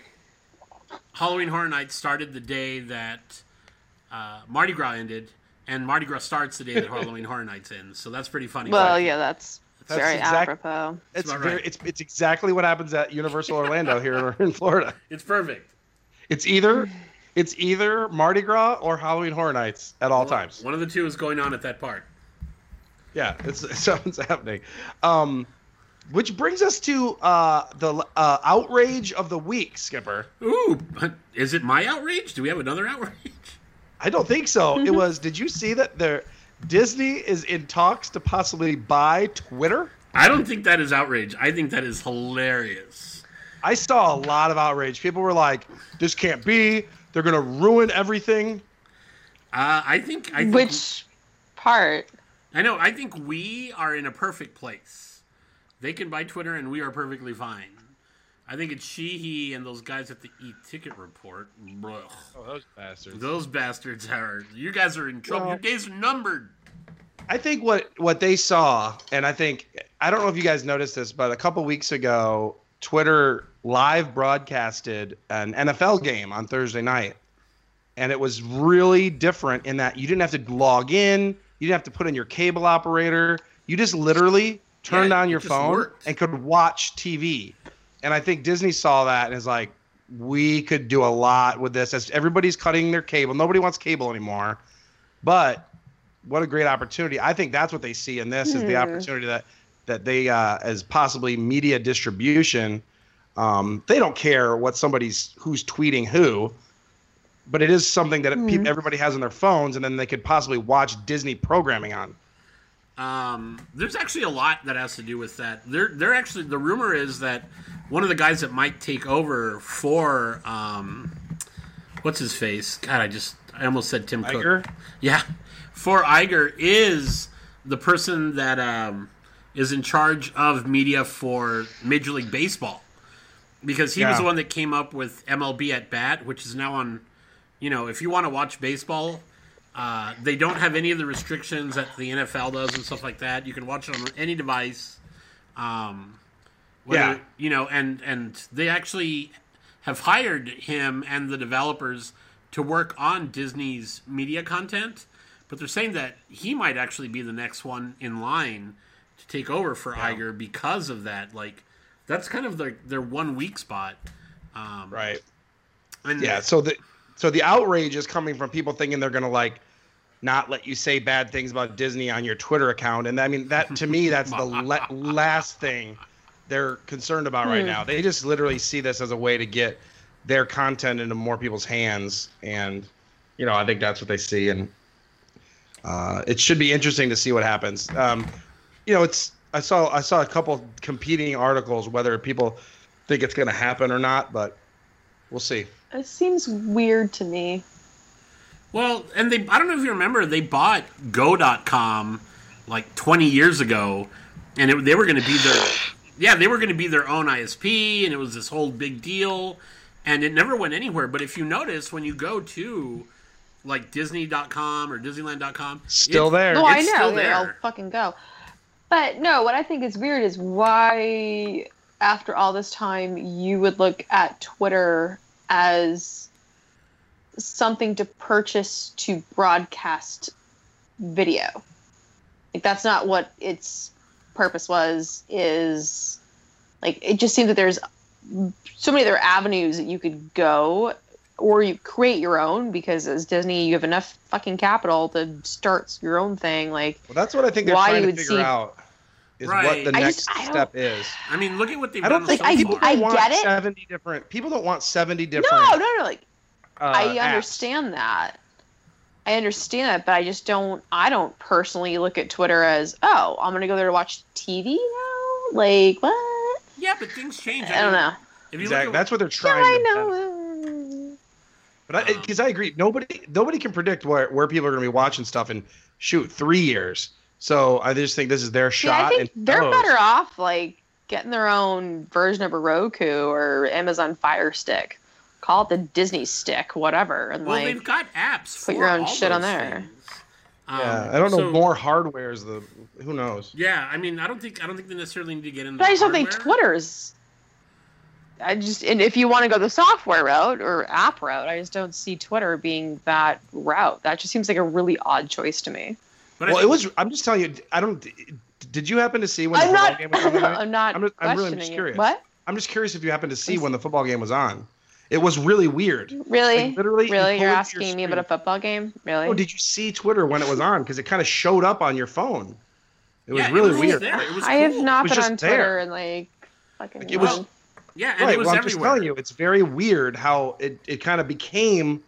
Halloween Horror Nights started the day that uh, Mardi Gras ended, and Mardi Gras starts the day that Halloween Horror Nights ends. So that's pretty funny. Well, yeah, that's, That's very exact- apropos. It's very, right. it's it's exactly what happens at Universal Orlando here in Florida. It's perfect. It's either it's either Mardi Gras or Halloween Horror Nights at all times. One of the two is going on at that park. Yeah, it's something's happening. Um, which brings us to uh, the uh, outrage of the week, Skipper. Ooh, but is it my outrage? Do we have another outrage? I don't think so. It was. Did you see that there? Disney is in talks to possibly buy Twitter. I don't think that is outrage. I think that is hilarious. I saw a lot of outrage. People were like, "This can't be. They're gonna ruin everything." Uh, I think I think Which part? I know. I think we are in a perfect place. They can buy Twitter, and we are perfectly fine. I think it's she, he, and those guys at the e-ticket report. Bro, Oh, those bastards. those bastards are. You guys are in trouble. Your days are numbered. I think what what they saw, and I think I don't know if you guys noticed this, but a couple weeks ago, Twitter live broadcasted an NFL game on Thursday night, and it was really different in that you didn't have to log in, you didn't have to put in your cable operator, you just literally turned Yeah, on your phone worked. and could watch TV. And I think Disney saw that and is like, we could do a lot with this. As everybody's cutting their cable, nobody wants cable anymore, but what a great opportunity. I think that's what they see in this is the opportunity that that they uh, as possibly media distribution. Um, they don't care what somebody's who's tweeting who, but it is something that peop everybody has on their phones, and then they could possibly watch Disney programming on. Um, there's actually a lot that has to do with that. They're, they're actually the rumor is that one of the guys that might take over for um, what's his face? God, I just I almost said Tim Iger? Cook. Yeah, for Iger is the person that um, is in charge of media for Major League Baseball because he was the one that came up with MLB at Bat, which is now on. You know, if you want to watch baseball, uh, they don't have any of the restrictions that the NFL does and stuff like that. You can watch it on any device. Um, whether- Yeah. you know, and and they actually have hired him and the developers to work on Disney's media content, but they're saying that he might actually be the next one in line to take over for Iger because of that. Like, that's kind of their their one weak spot. Um, Right. And Yeah. So the so the outrage is coming from people thinking they're gonna like not let you say bad things about Disney on your Twitter account, and I mean that to me that's the la- last thing they're concerned about right now. They just literally see this as a way to get their content into more people's hands, and you know I think that's what they see, and uh, it should be interesting to see what happens. Um, you know, it's I saw I saw a couple competing articles whether people think it's going to happen or not, but we'll see. It seems weird to me. Well, and they I don't know if you remember they bought go.com like 20 years ago and it, they were going to be their yeah, they were going to be their own ISP and it was this whole big deal and it never went anywhere, but if you notice when you go to like disney.com or disneyland.com Still it- there. No, I know. still there. I'll fucking go. But no, what I think is weird is why, after all this time, you would look at Twitter as something to purchase to broadcast video. Like that's not what its purpose was. Is like it just seems that there's so many other avenues that you could go or you create your own because as Disney you have enough fucking capital to start your own thing like Well, that's what I think they're Why trying you to would figure see- out is Right. what the I next just- I step is. I mean, look at what they've I don't think so I- people far. I don't want get it. seventy different. People don't want seventy different. no no no like uh, I apps. understand that I understand that but I just don't I don't personally look at Twitter as oh I'm gonna go there to watch TV now like what Yeah, but things change. I don't mean, know If you Exactly. at, That's what they're trying. yeah trying. I know But because I, agree, nobody nobody can predict where where people are going to be watching stuff in shoot three years. So I just think this is their shot. yeah. I think and they're knows. better off like getting their own version of a Roku or Amazon Fire Stick call it the Disney Stick whatever and well, like they've got apps. put for your own all shit on there. things. Um, Yeah, I don't know. so- more hardware is the who knows. Yeah, I mean, I don't think I don't think they necessarily need to get into. But I the just don't think. Twitter's. I just and if you want to go the software route or app route, I just don't see Twitter being that route. That just seems like a really odd choice to me. But I Well, it was. I'm just telling you. I don't. Did you happen to see when the I'm football not. game was on? I'm not. I'm just- I'm really questioning just it. curious. What? I'm just curious if you happened to see when the football game was on. It was really weird. Really? Like, literally, really? pull You're into your asking me about a football game? Really? Oh, did you see Twitter when it was on? Because it kind of showed up on your phone. It was Yeah, it really was weird. there. It was I have not been just on there. Twitter and like fucking. Like, it was- yeah, and right. it was well, I'm just telling you, it's very weird how it, it kind of became.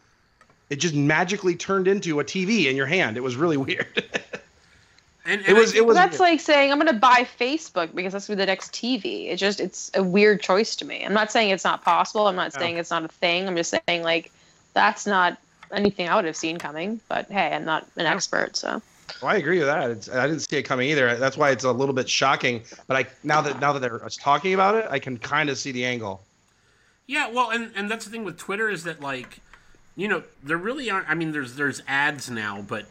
It just magically turned into a TV in your hand. It was really weird. And, and It was- it was- that's like saying I'm going to buy Facebook because that's gonna be the next TV. It just it's a weird choice to me. I'm not saying it's not possible. I'm not Yeah. saying it's not a thing. I'm just saying like that's not anything I would have seen coming. But hey, I'm not an expert, so Well, I agree with that. It's, I didn't see it coming either. That's why it's a little bit shocking. But I now that now that they're talking about it, I can kind of see the angle. Yeah, well, and and that's the thing with Twitter is that like, you know, there really aren't. I mean, there's there's ads now, but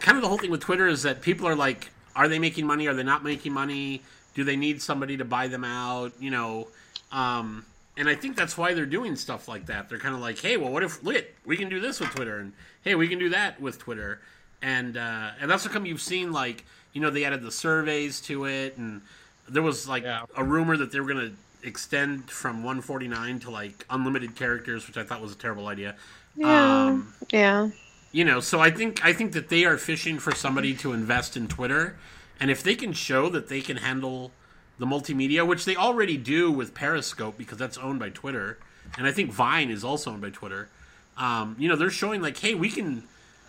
kind of the whole thing with Twitter is that people are like, are they making money? Are they not making money? Do they need somebody to buy them out? You know, um, and I think that's why they're doing stuff like that. They're kind of like, hey, well, what if look, we can do this with Twitter, and hey, we can do that with Twitter, and uh, and that's come you've seen like, you know, they added the surveys to it, and there was like Yeah. a rumor that they were gonna extend from 149 to like unlimited characters, which I thought was a terrible idea. yeah, Um, yeah. you know, so I think I think that they are fishing for somebody to invest in Twitter, and if they can show that they can handle the multimedia, which they already do with Periscope because that's owned by Twitter, and I think Vine is also owned by Twitter. Um, you know, they're showing like, hey, we can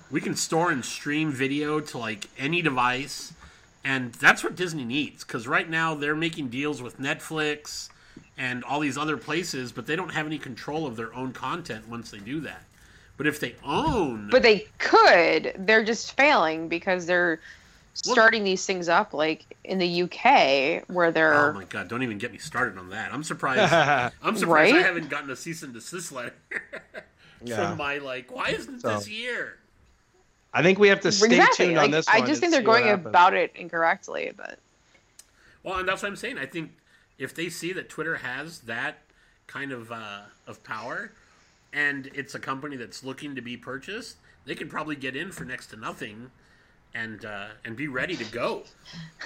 we can store and stream video to like any device, and that's what Disney needs because right now they're making deals with Netflix and all these other places, but they don't have any control of their own content once they do that. But if they own, But they could. They're just failing because they're Well- starting these things up like in the UK where they're Oh my god! Don't even get me started on that. I'm surprised. I'm surprised I haven't gotten a cease and desist letter Yeah. from my like. Why isn't So- this year? I think we have to stay exactly. tuned like, on this one. I just think they're going about it incorrectly. But Well, and that's what I'm saying. I think if they see that Twitter has that kind of uh, of power, and it's a company that's looking to be purchased, they could probably get in for next to nothing, and uh, and be ready to go.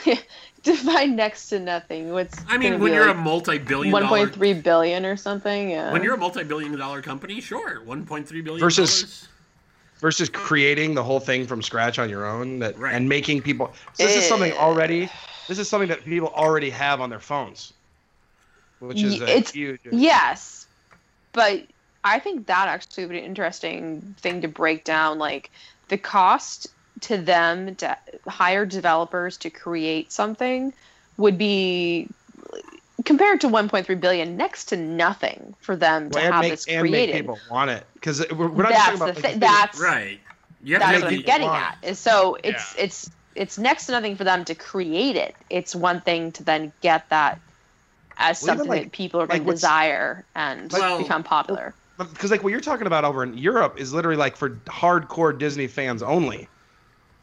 Define next to nothing. What's I mean, when you're like a multi-billion one dollar, point three billion or something? Yeah. when you're a multi-billion dollar company, sure, 1.3 billion Versus- versus creating the whole thing from scratch on your own that Right. and making people so this is something Eh. already this is something that people already have on their phones which is Y- a it's- huge Yes, but I think that actually would be an interesting thing to break down. Like the cost to them to hire developers to create something would be compared to 1.3 billion next to nothing for them to Well, and have make, this and make created. people want it because we're, we're not that's talking the about thing. like, That's Right. You have that's to what I'm getting want at. Is so it's Yeah. it's it's next to nothing for them to create it. It's one thing to then get that as Well, something like- that people are like to desire and become popular. because like what you're talking about over in Europe is literally like for hardcore Disney fans only.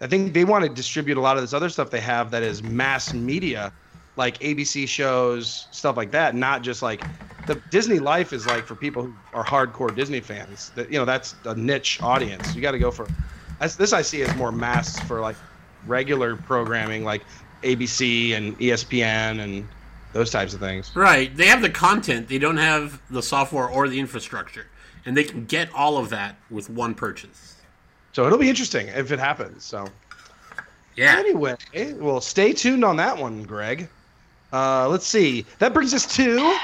I think they want to distribute a lot of this other stuff they have that is mass media, like ABC shows, stuff like that. Not just like the Disney life is like for people who are hardcore Disney fans. That you know that's a niche audience. You got to go for. This I see as more mass for like regular programming like ABC and ESPN and those types of things. Right. They have the content. They don't have the software or the infrastructure, and they can get all of that with one purchase. So it'll be interesting if it happens. So. Yeah. Anyway, well, stay tuned on that one, Greg. Uh, let's see. That brings us to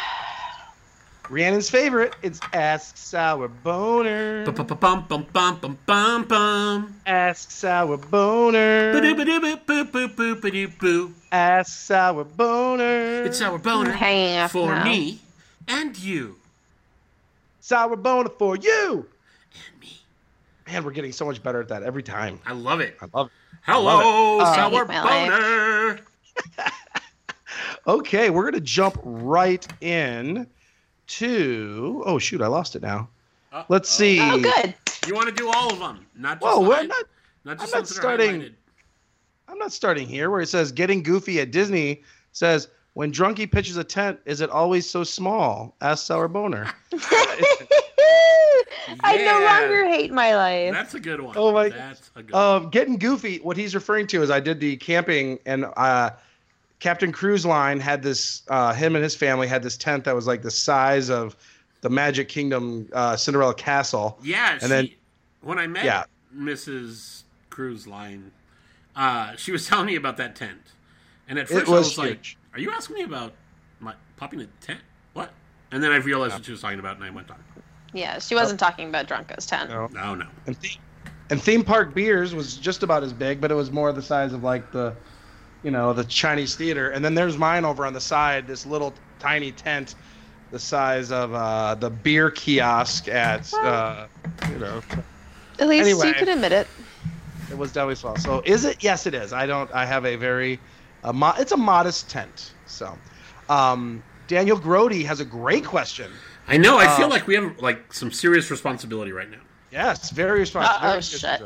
Rhiannon's favorite. It's Ask Sour Boner. Bum bum bum bum bum bum bum bum. Ask Sour Boner. Ba-do-ba-do-ba-boo-boo-ba-doo-boo. Sour Boner. It's our boner Hanging up for now. me and you Sour Boner for you. and me. Man, we're getting so much better at that every time. I love it. I love it. Hello, love it. sour my life. boner. Okay, we're gonna jump right in to. Oh shoot, I lost it now. Uh, Let's see. Oh, good. You want to do all of them, not just Whoa, we're mine? not. not just I'm not ones that are starting- highlighted. I'm not starting here where it says getting goofy at Disney says when Drunky pitches a tent, is it always so small? Ask Sour Boner. I no longer hate my life. That's a good one. Oh my- That's a good one. um, getting goofy. What he's referring to is I did the camping and uh, Captain Cruise Line had this. Uh, him and his family had this tent that was like the size of the Magic Kingdom uh, Cinderella Castle. Yeah, and she, then- when I met Yeah. Mrs. Cruise Line, uh, she was telling me about that tent, and at It first I was was like, "Are you asking me about my popping a tent? What?" And then I realized what she was talking about, and I went on. yeah, she wasn't talking about Drunko's 10. No. No, no. And, the- and theme park beers was just about as big, but it was more the size of like the, you know, the Chinese theater. And then there's mine over on the side, this little tiny tent, the size of uh, the beer kiosk at, uh, you know, At least Anyway. you could admit it. It was definitely small. So is it? Yes, it is. I don't. I have a very, a mo- it's a modest tent. So, um, Daniel Grody has a great question. I know. I feel Uh, like we have like some serious responsibility right now. Yes, very responsible. Uh-oh, shit.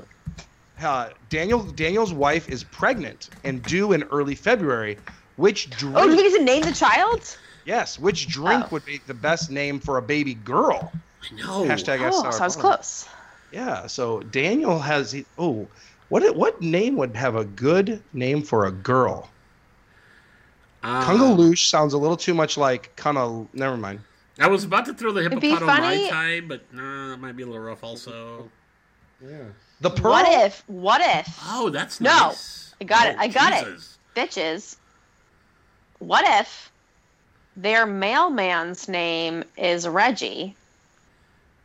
Uh, Daniel Daniel's wife is pregnant and due in early February. Which drink? Oh, do we get to name the child? yes, which drink Oh. would be the best name for a baby girl? I know. Hashtag ask Oh, Sour sounds Boner. close. Yeah. So Daniel has. he- Oh, what what name would have a good name for a girl? Uh, Kungaloosh sounds a little too much like Kunal. Never mind. I was about to throw the hippopotamus funny- mai but no, that might be a little rough. Also. Yeah. The pearl. What if? What if? Oh, that's No. nice. I got it, Oh, I got it. Bitches. What if their mailman's name is Reggie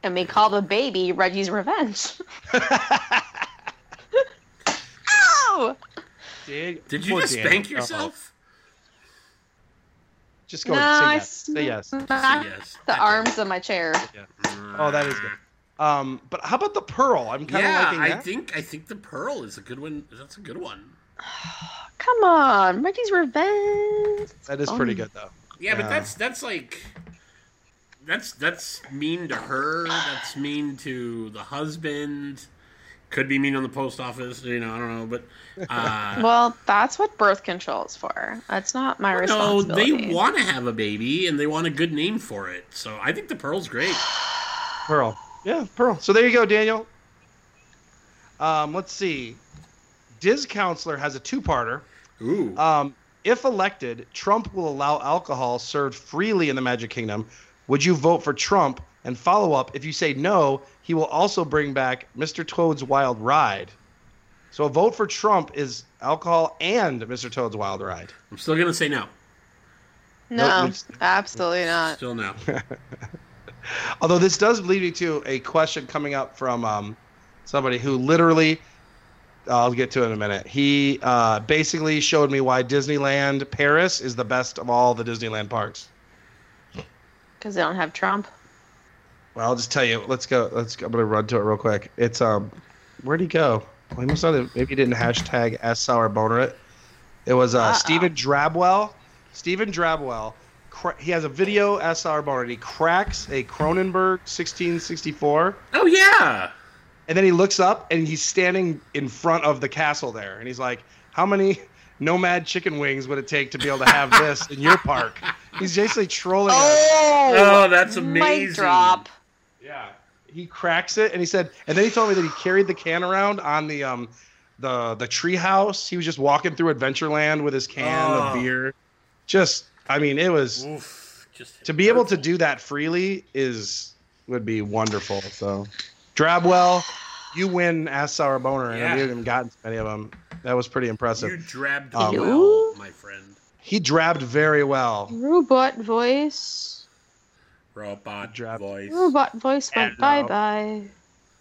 and we call the baby Reggie's Revenge? Ow! Did, Did you just Daniel. spank Uh-oh. yourself? Just go No, say I yes. Say yes. smacked yes. The arms of my chair. Oh, that is good. Um, but how about the pearl? I'm kind of Yeah, liking I think I think the pearl is a good one. That's a good one. Come on, Reggie's Revenge. that is pretty good though. Yeah, but that's that's like that's that's mean to her. That's mean to the husband. Could be mean on the post office. You know, I don't know, but uh, Well, that's what birth control is for. That's not my no, responsibility. No, they want to have a baby and they want a good name for it. So I think the Pearl's great. Pearl. Yeah, Pearl. So there you go, Daniel. Um, let's see. Diz Counselor has a two-parter. Ooh, Um, if elected, Trump will allow alcohol served freely in the Magic Kingdom. Would you vote for Trump? And follow up, if you say no, he will also bring back Mr. Toad's Wild Ride. So a vote for Trump is alcohol and Mr. Toad's Wild Ride. I'm still gonna say no. no, Nope, absolutely not. Still no. Although this does lead me to a question coming up from um, somebody who literally, I'll get to it in a minute. He uh, basically showed me why Disneyland Paris is the best of all the Disneyland parks. Because they don't have Trump. Well, I'll just tell you. Let's go. Let's. Go, I'm gonna run to it real quick. It's um, where'd he go? Well, he must not have. Maybe he didn't hashtag S sour boner it. It was uh, Uh-oh. Stephen Drabwell. Stephen Drabwell. Cra- he has a video S sour boner. He cracks a Kronenbourg 1664, Oh yeah. and then he looks up and he's standing in front of the castle there, and he's like, "How many nomad chicken wings would it take to be able to have this in your park?" He's basically trolling us. Oh, that's amazing. Mic drop. Yeah. He cracks it and he said and then he told me that he carried the can around on the um the the tree house. He was just walking through Adventureland with his can Oh. of beer. Just I mean, it was Oof, just to be able to do that freely is would be wonderful. So Drabwell, you win Ass Sour Boner, and Yeah. we haven't gotten many of them. That was pretty impressive. You drabbed Um, well, my friend. He drabbed very well. Robot voice. Robot Drab- voice. Robot voice went Hello. bye bye.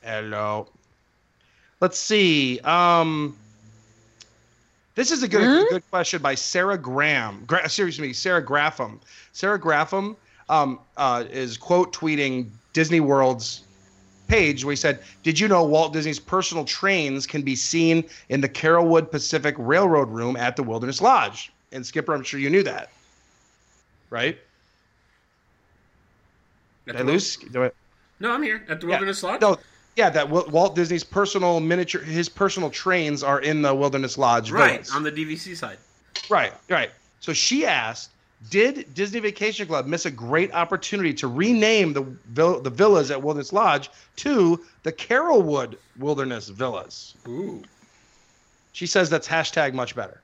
Hello. Let's see. Um, this is a good Hmm? good question by Sarah Graham. Gra- excuse me, Sarah Graffam. Sarah Graffam um, uh, is quote tweeting Disney World's page where he said, "Did you know Walt Disney's personal trains can be seen in the Carolwood Pacific Railroad Room at the Wilderness Lodge?" And Skipper, I'm sure you knew that, right? Did I lose? Do I- No, I'm here at the Yeah. Wilderness Lodge. No, yeah, that Walt Disney's personal miniature, his personal trains are in the Wilderness Lodge. right on the DVC side. right, right. So she asked, did Disney Vacation Club miss a great opportunity to rename the vil- the villas at Wilderness Lodge to the Carolwood Wilderness Villas? Ooh. She says that's hashtag much better.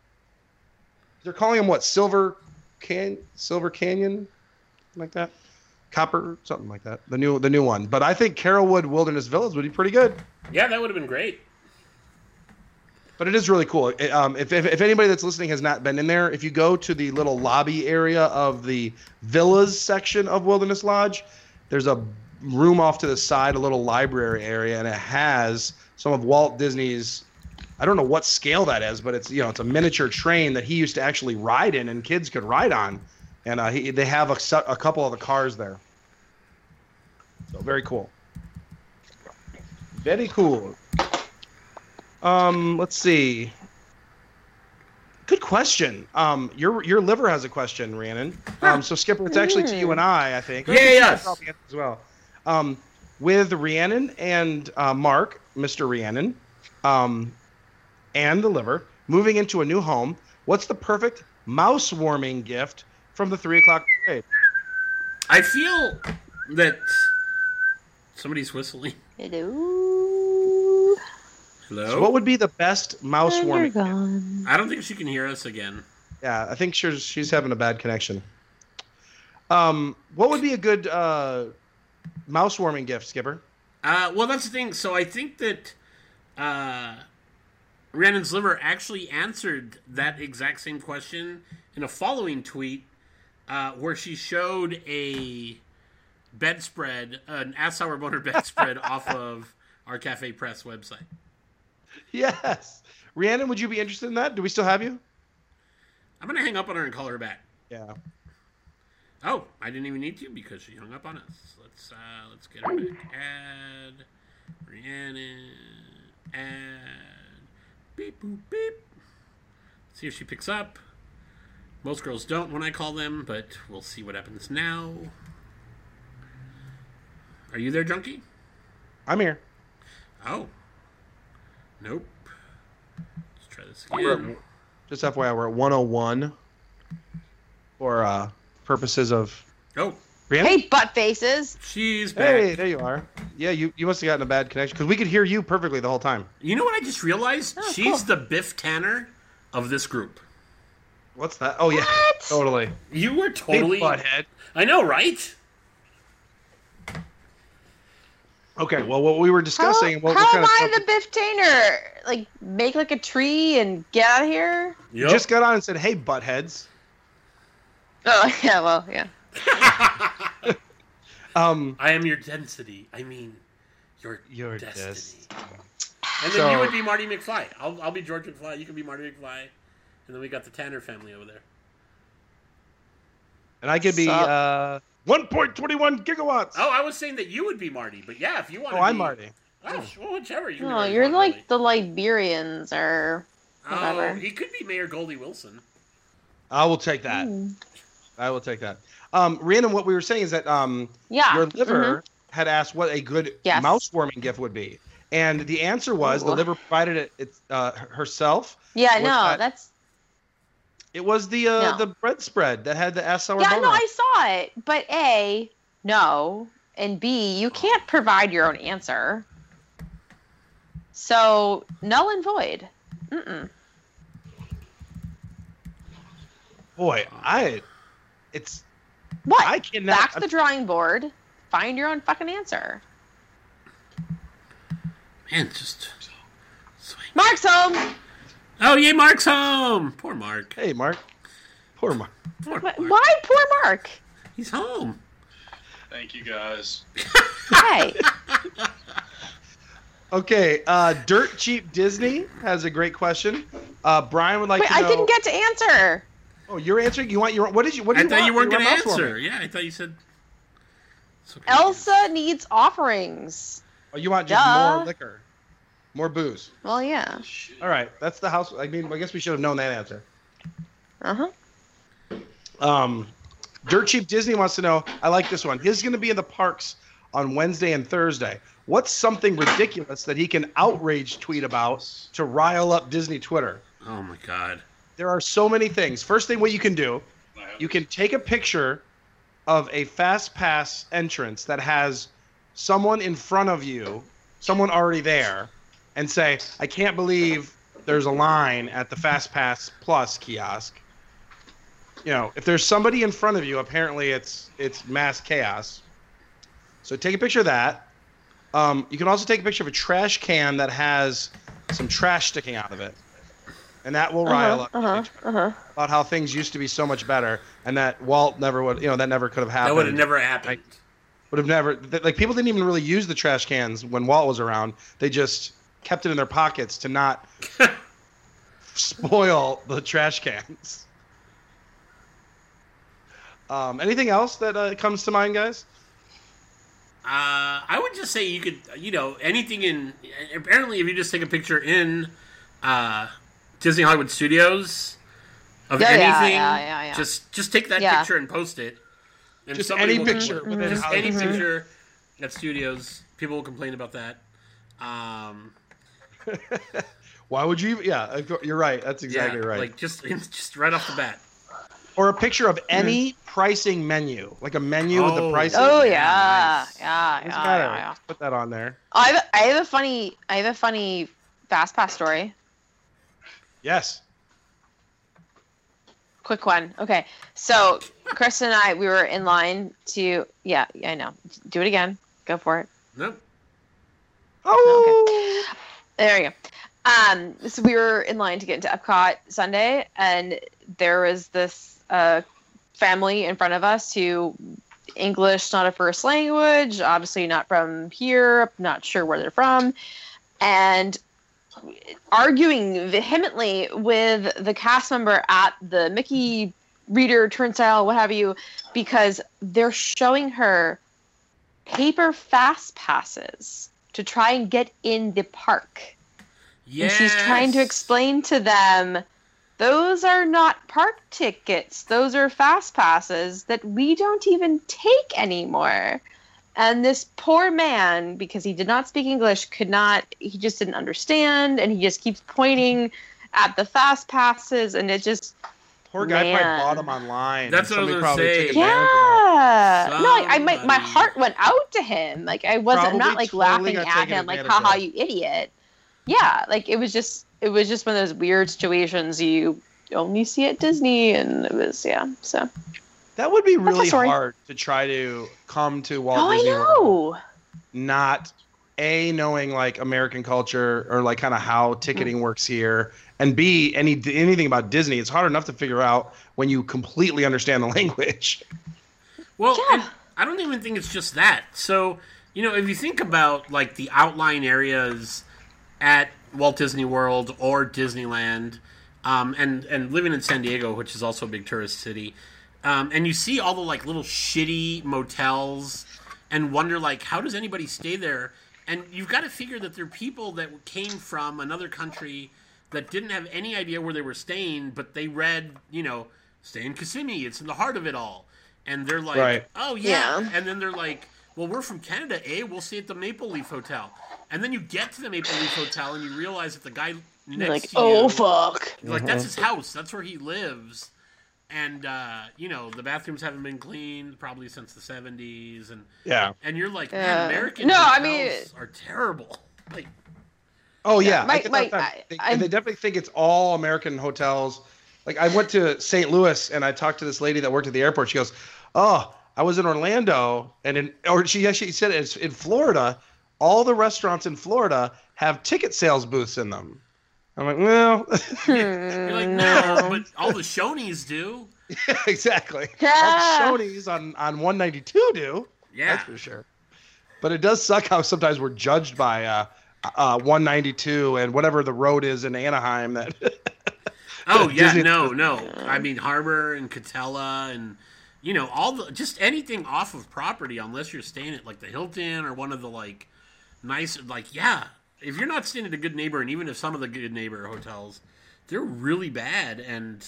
They're calling them what? Silver can Silver Canyon, like that. Copper, something like that. The new the new one. But I think Carolwood Wilderness Villas would be pretty good. Yeah, that would have been great. But it is really cool. It, um, if, if, if anybody that's listening has not been in there, if you go to the little lobby area of the villas section of Wilderness Lodge, there's a room off to the side, a little library area, and it has some of Walt Disney's. I don't know what scale that is, but it's you know it's a miniature train that he used to actually ride in, and kids could ride on, and uh, he, they have a, a couple of the cars there. So very cool. Very cool. Um, let's see. Good question. Um, your your liver has a question, Rhiannon. Um, so Skipper, it's actually to you and I, I think. Yeah, yes. Probably as well. Um, with Rhiannon and uh, Mark, Mr. Rhiannon, um, and the liver moving into a new home. What's the perfect mouse warming gift from the three o'clock parade? I feel that somebody's whistling. Hello. Hello. So what would be the best mouse And you're warming? gone. I don't think she can hear us again. Yeah, I think she's she's having a bad connection. Um, what would be a good uh, mouse warming gift, Skipper? Uh, well, that's the thing. So I think that uh, Rhiannon's liver actually answered that exact same question in a following tweet, uh, where she showed a bedspread, an ass sour boner bedspread off of our Cafe Press website. Yes, Rhiannon, would you be interested in that? Do we still have you? I'm gonna hang up on her and call her back. Yeah. Oh, I didn't even need to because she hung up on us. Let's uh, let's get her back. Add Rhiannon. Add beep boop beep. See if she picks up. Most girls don't when I call them, but we'll see what happens now. Are you there, Junkie? I'm here. Oh. Nope. Let's try this again. at- just FYI, we're at 101 for uh, purposes of. Oh, Brianna? Hey, butt faces. she's back. Hey, there you are. Yeah, you, you must have gotten a bad connection because we could hear you perfectly the whole time. You know what I just realized? Oh, She's cool. the Biff Tannen of this group. What's that? Oh yeah, What? totally. You were Hey, totally. butthead. I know, right? Okay, well, what we were How, discussing. what, how what kind am of I the Biff Tannen? Like, make like a tree and get out of here? You Yep. just got on and said, "Hey, buttheads." Oh, yeah, well, yeah. Um, I am your density. I mean, your Your destiny. dest- And then So- you would be Marty McFly. I'll, I'll be George McFly. You can be Marty McFly. And then we got the Tannen family over there. and I could be uh, 1.21 gigawatts. Oh, I was saying that you would be Marty, but yeah, if you want Oh, to I'm be, Marty. Oh, well, whichever. You can be No, whatever you you're like really. the Liberians or. whatever. Oh, he could be Mayor Goldie Wilson. I will take that. Hmm. I will take that. Um, Rhiannon, what we were saying is that um, Yeah. your liver mhm. had asked what a good Yes. mouse warming gift would be, and the answer was the liver provided it, it uh, herself. Yeah, no, that- that's. It was the uh, No. the bread spread that had the ass sour Yeah, bone no, on. I saw it. But A, no. And B, you can't provide your own answer. So, null and void. Mm-mm. Boy, I, it's What? I cannot. Back to the drawing board. Find your own fucking answer. Man, just. Swing. Mark's home. Oh, yay, Mark's home! Poor Mark. hey, Mark. Poor Mark. Poor Mark. Why poor Mark? He's home. Thank you guys. Hi. Okay, uh, Dirt Cheap Disney has a great question. Uh, Brian would like to Wait, to I didn't get to answer. Oh, you're answering. You want your? What did you? What did I you thought want? you weren't going to answer. Yeah, I thought you said. So Elsa needs offerings. Oh, you want just Duh. more liquor, more booze. Well, yeah. All right, that's the house. I mean, I guess we should have known that answer. Uh huh. Um, Dirt Cheap Disney wants to know. I like this one. He's going to be in the parks on Wednesday and Thursday. What's something ridiculous that he can outrage tweet about to rile up Disney Twitter? Oh my god. There are so many things. First thing, what you can do, you can take a picture of a fast pass entrance that has someone in front of you, someone already there, and say, "I can't believe there's a line at the Fast Pass Plus kiosk." You know, if there's somebody in front of you, apparently it's it's mass chaos. So take a picture of that. Um, you can also take a picture of a trash can that has some trash sticking out of it, and that will rile Uh-huh, up uh-huh, uh-huh. about how things used to be so much better, and that Walt never would, you know, that never could have happened. That would have never happened. would have never like people didn't even really use the trash cans when Walt was around. They just kept it in their pockets to not spoil the trash cans. Um, anything else that uh, comes to mind, guys? Uh, I would just say you could, you know, anything in. Apparently, if you just take a picture in uh, Disney Hollywood Studios of Yeah, yeah, anything, yeah, yeah, yeah. just just take that Yeah. picture and post it. And Just somebody any will picture Just Hollywood any picture at studios. People will complain about that. Um, Why would you? Yeah, you're right. That's exactly yeah, right. Like just just right off the bat. or a picture of hmm. any pricing menu, like a menu with the Oh. pricing. Oh Yeah, yeah, nice. yeah, yeah, yeah, yeah. Put that on there. Oh, I have, a, I have a funny, I have a funny fast pass story. Yes. Quick one. Okay, so Chris and I, we were in line to. Yeah, yeah, I know. Do it again. Go for it. Nope. Oh. Okay. There you go. Um, so we were in line to get into Epcot Sunday, and there was this uh, family in front of us who English not a first language, obviously not from here, not sure where they're from, and arguing vehemently with the cast member at the Mickey reader turnstile, what have you, because they're showing her paper fast passes to try and get in the park. Yes. And she's trying to explain to them those are not park tickets, those are fast passes that we don't even take anymore. And this poor man, because he did not speak English, could not, he just didn't understand. And he just keeps pointing at the fast passes. And it just, Poor guy Man. probably bought them online. That's what I was gonna probably say. took yeah. advantage No, like, I, my, my heart went out to him. Like, I wasn't, I'm not like totally laughing at him, like, haha, you idiot. Yeah. Like, it was just, it was just one of those weird situations you only see at Disney. And it was, yeah. So, that. That would be really hard to try to come to Walt oh, I Disney World, know. not a knowing like American culture or like kind of how ticketing works here, and b any anything about Disney. It's hard enough to figure out when you completely understand the language. Well, Yeah. I don't even think it's just that. So, you know, if you think about like the outline areas at Walt Disney World or Disneyland, um, and and living in San Diego, which is also a big tourist city, um, and you see all the like little shitty motels, and wonder like how does anybody stay there? And you've got to figure that there are people that came from another country that didn't have any idea where they were staying, but they read, you know, stay in Kissimmee. It's in the heart of it all. And they're like, Right. oh, yeah. Yeah. And then they're like, well, we're from Canada, eh? We'll stay at the Maple Leaf Hotel. And then you get to the Maple Leaf Hotel and you realize that the guy next You're like, to oh, fuck. you're like, that's his house. That's where he lives. And, uh, you know, the bathrooms haven't been cleaned probably since the 70s. And, Yeah. and you're like, man, American No, I hotels mean- are terrible. Like, Oh yeah, my- I my- I- they, I'm- they definitely think it's all American hotels. Like I went to St. Louis and I talked to this lady that worked at the airport. She goes, "Oh, I was in Orlando and in or she actually said it's in Florida. All the restaurants in Florida have ticket sales booths in them." I'm like, well, you're like, no, but all the Shoney's do. exactly. Yeah. All the Shoney's on on 192 do. Yeah. That's for sure. But it does suck how sometimes we're judged by uh, uh, 192 and whatever the road is in Anaheim that. Oh yeah, Disney- no, no. I mean Harbor and Katella and you know all the just anything off of property unless you're staying at like the Hilton or one of the like nice like yeah. If you're not staying at a good neighbor and even if some of the good neighbor hotels, they're really bad and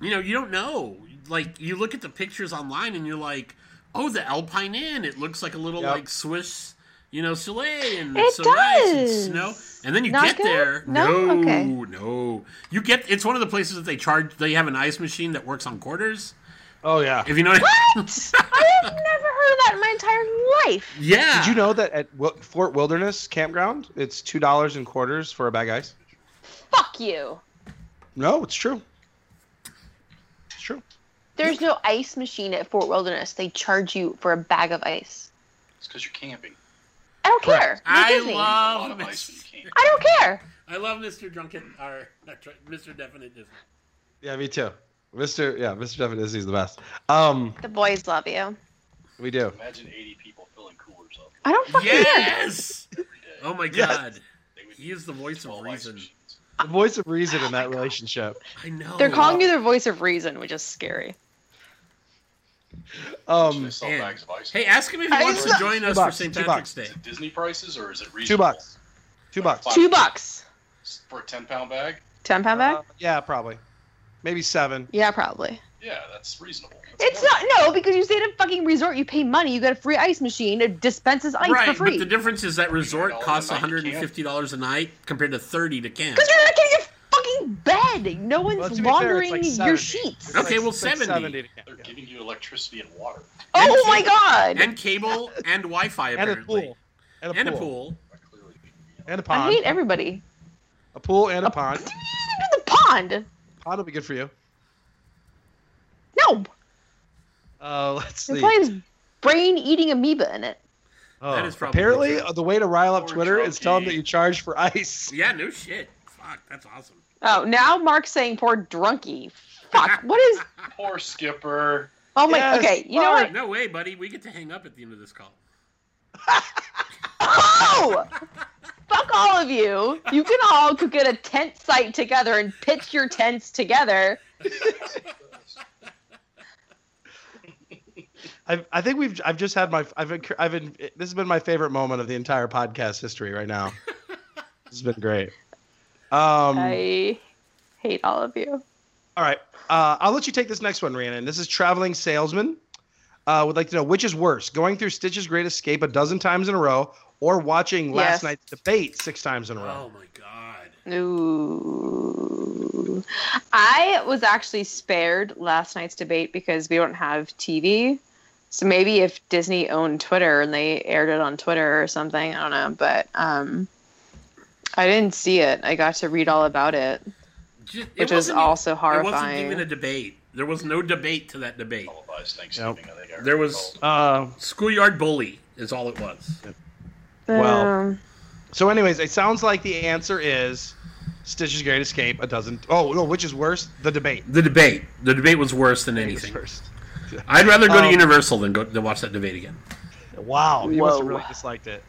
you know, you don't know. Like you look at the pictures online and you're like, "Oh, the Alpine Inn, it looks like a little Yep. like Swiss, you know, Soleil and It it's so nice and snow." And then you Not get good? there, No? no, Okay. no. You get it's one of the places that they charge. They have an ice machine that works on quarters. Oh yeah. If you know what I mean. What? I have never heard of that in my entire life. Yeah. Did you know that at Fort Wilderness Campground, it's two dollars in quarters for a bag of ice? Fuck you. No, it's true. It's true. There's no ice machine at Fort Wilderness. They charge you for a bag of ice. It's because you're camping. I don't Correct. care. You're I Disney. Love of ice when Mr. I don't care. I love Mr. Drunken or Mr. Definite Disney. Yeah, me too. Mr. Yeah, Mr. Devin Disney's the best. Um, The boys love you. we do. Imagine 80 people filling coolers up I don't fucking care. Yes. every day. Oh my god. They would He is the voice of reason. The voice of reason in that relationship. I know. They're calling you their voice of reason, which is scary. Um, They sell man. bags of ice. Hey, ask him if he I wants to join us bucks, for St. two Patrick's bucks. Day. Is it Disney prices or is it reasonable? two bucks. Two bucks. Two bucks. for a 10 pound bag? Ten pound bag? Uh, yeah, probably. Maybe seven. yeah, probably. Yeah, that's reasonable. That's It's more- not no because you stay at a fucking resort. You pay money. You get a free ice machine. It dispenses ice right, for free. but the difference is that resort costs a night to camp. $150 a night compared to 30 to camp. Because you're not getting a bed. No one's Well, to be fair, laundering like your sheets. It's Okay, well, it's like 70. They're giving you electricity and water. Oh my god! And cable and Wi-Fi apparently. And a pool. And a And a pool. pool. But clearly, And a pond. I hate everybody. A pool and a pond. What do you need to do the pond? Pond will be good for you. No, Uh, let's the see. pond is brain eating amoeba in it. Oh, That is probably apparently true. the way to rile up Poor Twitter is tell them that you charge for ice. Yeah, no shit. Fuck, that's awesome. Oh, now Mark's saying poor drunkie. Fuck. What is? Poor Skipper. Oh my. Yes, okay, you know what? No way, buddy. We get to hang up at the end of this call. Oh! Fuck all of you. You can all go get a tent site together and pitch your tents together. I've, I think we've. I've just had my. I've. been- I've been. This has been my favorite moment of the entire podcast history right now. this has been great. Um. I hate all of you. All right. Uh, I'll let you take this next one, Rhiannon. This is traveling salesman. uh, would like to know which is worse: going through Stitch's Great Escape a dozen times in a row, or watching last night's debate six times in a row. Oh my god. Ooh. I was actually spared last night's debate because we don't have TV. So maybe if Disney owned Twitter and they aired it on Twitter or something, I don't know. But um, I didn't see it. I got to read all about it. Ju- it Which is wasn't e- also It wasn't horrifying. even a debate. There was no debate to that debate. Televised Thanksgiving, I think. I heard There was. Uh, schoolyard bully is all it was. Well, Um, so, anyways, it sounds like the answer is Stitch's Great Escape a dozen. Oh no, which is worse? The debate. The debate. The debate was worse than It's anything. first. I'd rather go to Um, Universal than go to watch that debate again. Wow, you must have Whoa. really disliked it.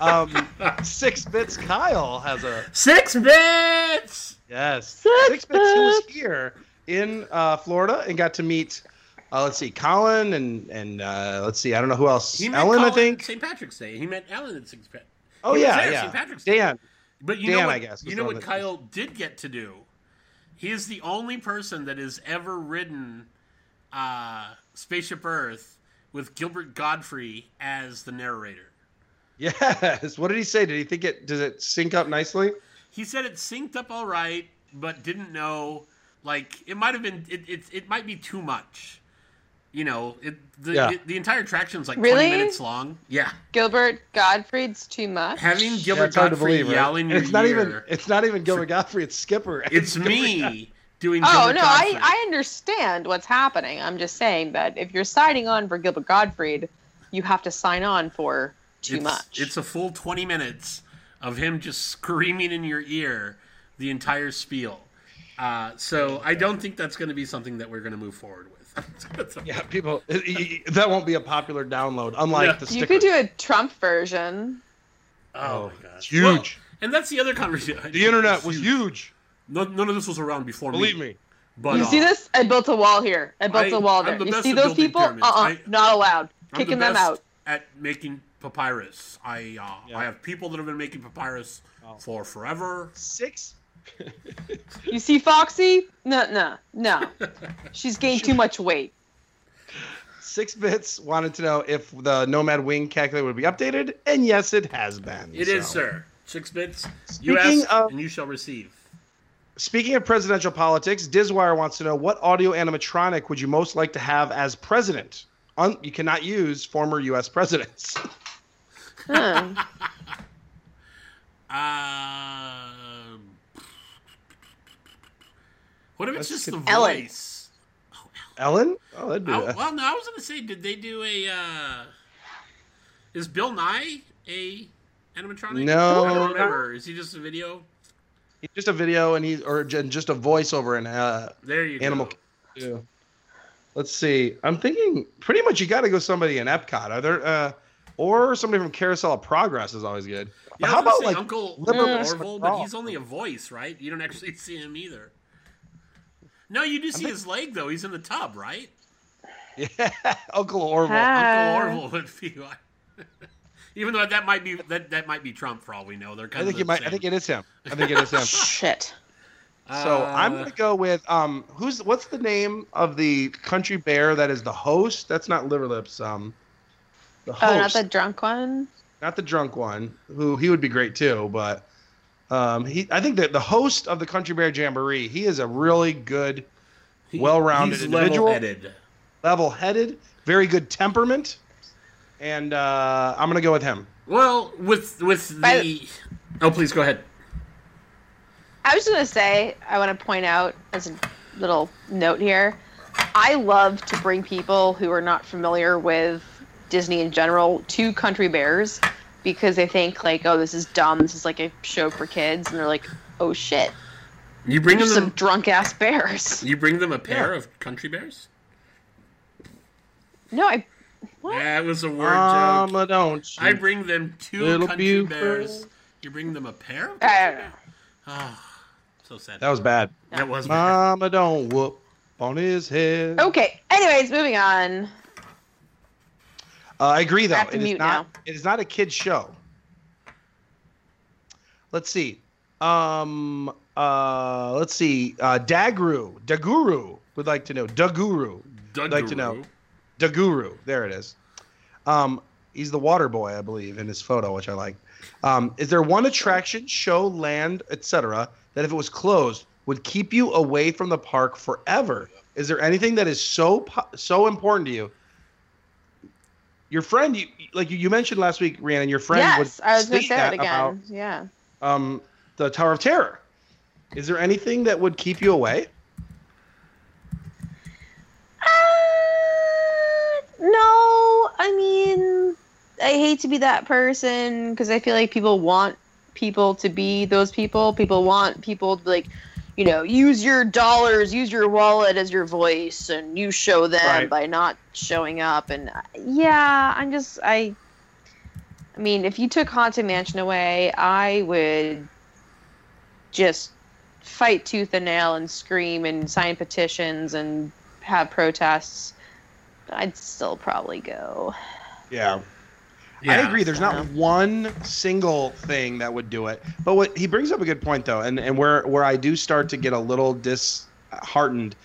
Um, Six Bits Kyle has a Six bits. yes. Six Six Bits who was here in uh, Florida and got to meet. Uh, let's see, Colin and and uh, let's see, I don't know who else. He met Ellen, I think. St. Patrick's Day. He met Ellen at St. Patrick's. Oh yeah, there, yeah. St. Patrick's Day. Dan. But you Dan, know what, I guess, you know what one that- Kyle did get to do? He is the only person that has ever ridden uh, Spaceship Earth with Gilbert Gottfried as the narrator. Yes. What did he say? Did he think it? Does it sync up nicely? He said it synced up all right, but didn't know. Like it might have been. It it, it might be too much. You know, it, the Yeah. it- the entire attraction's like Really? twenty minutes long. Yeah, Gilbert Gottfried's too much. having Gilbert it's hard to Gottfried believe, right? yell in And your it's not ear. even. It's not even Gilbert Gottfried. It's Skipper. It's Gilbert me Gottfried. Doing. Oh Gilbert no, Gottfried. I, I understand what's happening. I'm just saying that if you're signing on for Gilbert Gottfried, you have to sign on for too it's, much. It's a full 20 minutes of him just screaming in your ear the entire spiel. Uh, so I don't think that's going to be something that we're going to move forward with. Yeah, people. it- it- that won't be a popular download, unlike Yeah. the you could do a Trump version. Oh, my gosh. huge. Well, and that's the other conversation. the internet was huge. None, none of this was around before Believe me. me. But, You uh, see this? I built a wall here. I built I- a wall there. the You see those people? pyramids. Uh uh I- not allowed. I'm Kicking the them out. at making papyrus. I uh, Yeah. I have people that have been making papyrus for forever. Six. You see Foxy? No, no, no. She's gained too much weight. Six bits wanted to know if the Nomad Wing calculator would be updated, and yes, it has been. It is, so. sir. Six bits. You Speaking ask of- and you shall receive. Speaking of presidential politics, Dizwire wants to know what audio animatronic would you most like to have as president? Un- you cannot use former U.S. presidents. Huh. Um, what if it's That's just the. Ellen. voice? Ellen? Oh, that'd be. I, well, no, I was gonna say, did they do a? Uh, is Bill Nye a animatronic? No. I don't remember. Is he just a video? Just a video, and he's or just a voiceover and uh, There you animal. go. Let's see. I'm thinking pretty much you got to go somebody in Epcot. Are there uh, or somebody from Carousel of Progress is always good. But Yeah, how about like Uncle Liberals for Orville? But he's only a voice, right? You don't actually see him either. No, you do see his leg though. He's in the tub, right? yeah, Uncle Orville? Ah. Uncle Orville would be like. Even though that might be that, that might be Trump for all we know. They're kind I think of it might. I think it is him. I think it is him. Shit. So I'm gonna go with um who's what's the name of the country bear that is the host? That's not liver lips. Um, the host, Oh, not the drunk one? not the drunk one. Who he would be great too, but um he I think that the host of the country bear jamboree he is a really good, He- well-rounded he's individual. level-headed. level-headed, very good temperament, and uh, I'm gonna go with him. Well, with with By the oh, please go ahead. I was gonna say, I want to point out as a little note here, I love to bring people who are not familiar with Disney in general to Country Bears because they think like, oh, this is dumb. This is like a show for kids, and they're like, oh shit, You bring them some drunk ass bears. you bring them a pair of country bears. No, I. What? That was a word joke. Don't you? I bring them two Little country beautiful. bears. You bring them a pair. Of I. Oh, so sad. that was bad. That was bad. Mama, don't whoop on his head. Okay. Anyways, moving on. Uh, I agree, though. I have to It is mute not. now. It is not a kids show. Let's see. Um. Uh. Let's see. Uh. Daguru. Daguru would like to know. Daguru. would like to know. The guru. There it is. Um, he's the water boy, I believe, in his photo, which I like. Um, is there one attraction, show, land, etc., that if it was closed would keep you away from the park forever? Is there anything that is so so important to you? Your friend, you, like you- mentioned last week, Rhiannon, your friend yes, would I was going to say that about again. yeah. um, the Tower of Terror. Is there anything that would keep you away? No, I mean, I hate to be that person because I feel like people want people to be those people. People want people to like, you know, use your dollars, use your wallet as your voice, and you show them Right. by not showing up. And yeah, I'm just I. I mean, if you took Haunted Mansion away, I would just fight tooth and nail and scream and sign petitions and have protests. I'd still probably go. Yeah. I agree. There's not one single thing that would do it. But what he brings up a good point though, and, and where where I do start to get a little disheartened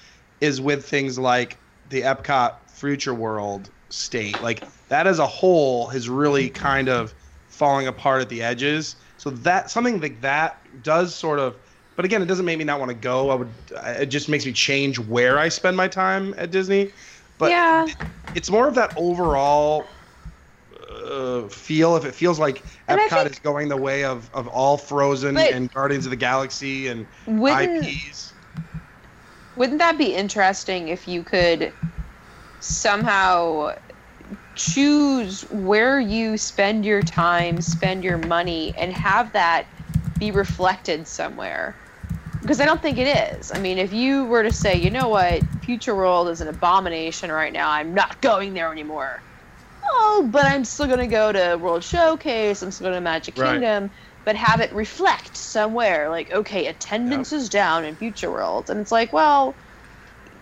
is with things like the Epcot Future World state. Like that as a whole is really kind of falling apart at the edges. So that something like that does sort of but again, it doesn't make me not want to go. I would it just makes me change where I spend my time at Disney. But yeah, it's more of that overall uh, feel. If it feels like And Epcot think- is going the way of, of all Frozen and Guardians of the Galaxy and wouldn't IPs. wouldn't that be interesting if you could somehow choose where you spend your time, spend your money, and have that be reflected somewhere? Because I don't think it is. I mean, if you were to say, you know what, Future World is an abomination right now, I'm not going there anymore. Oh, but I'm still going to go to World Showcase, I'm still going to Magic Right. Kingdom, but have it reflect somewhere. Like, okay, attendance is down in Future World. And it's like, well,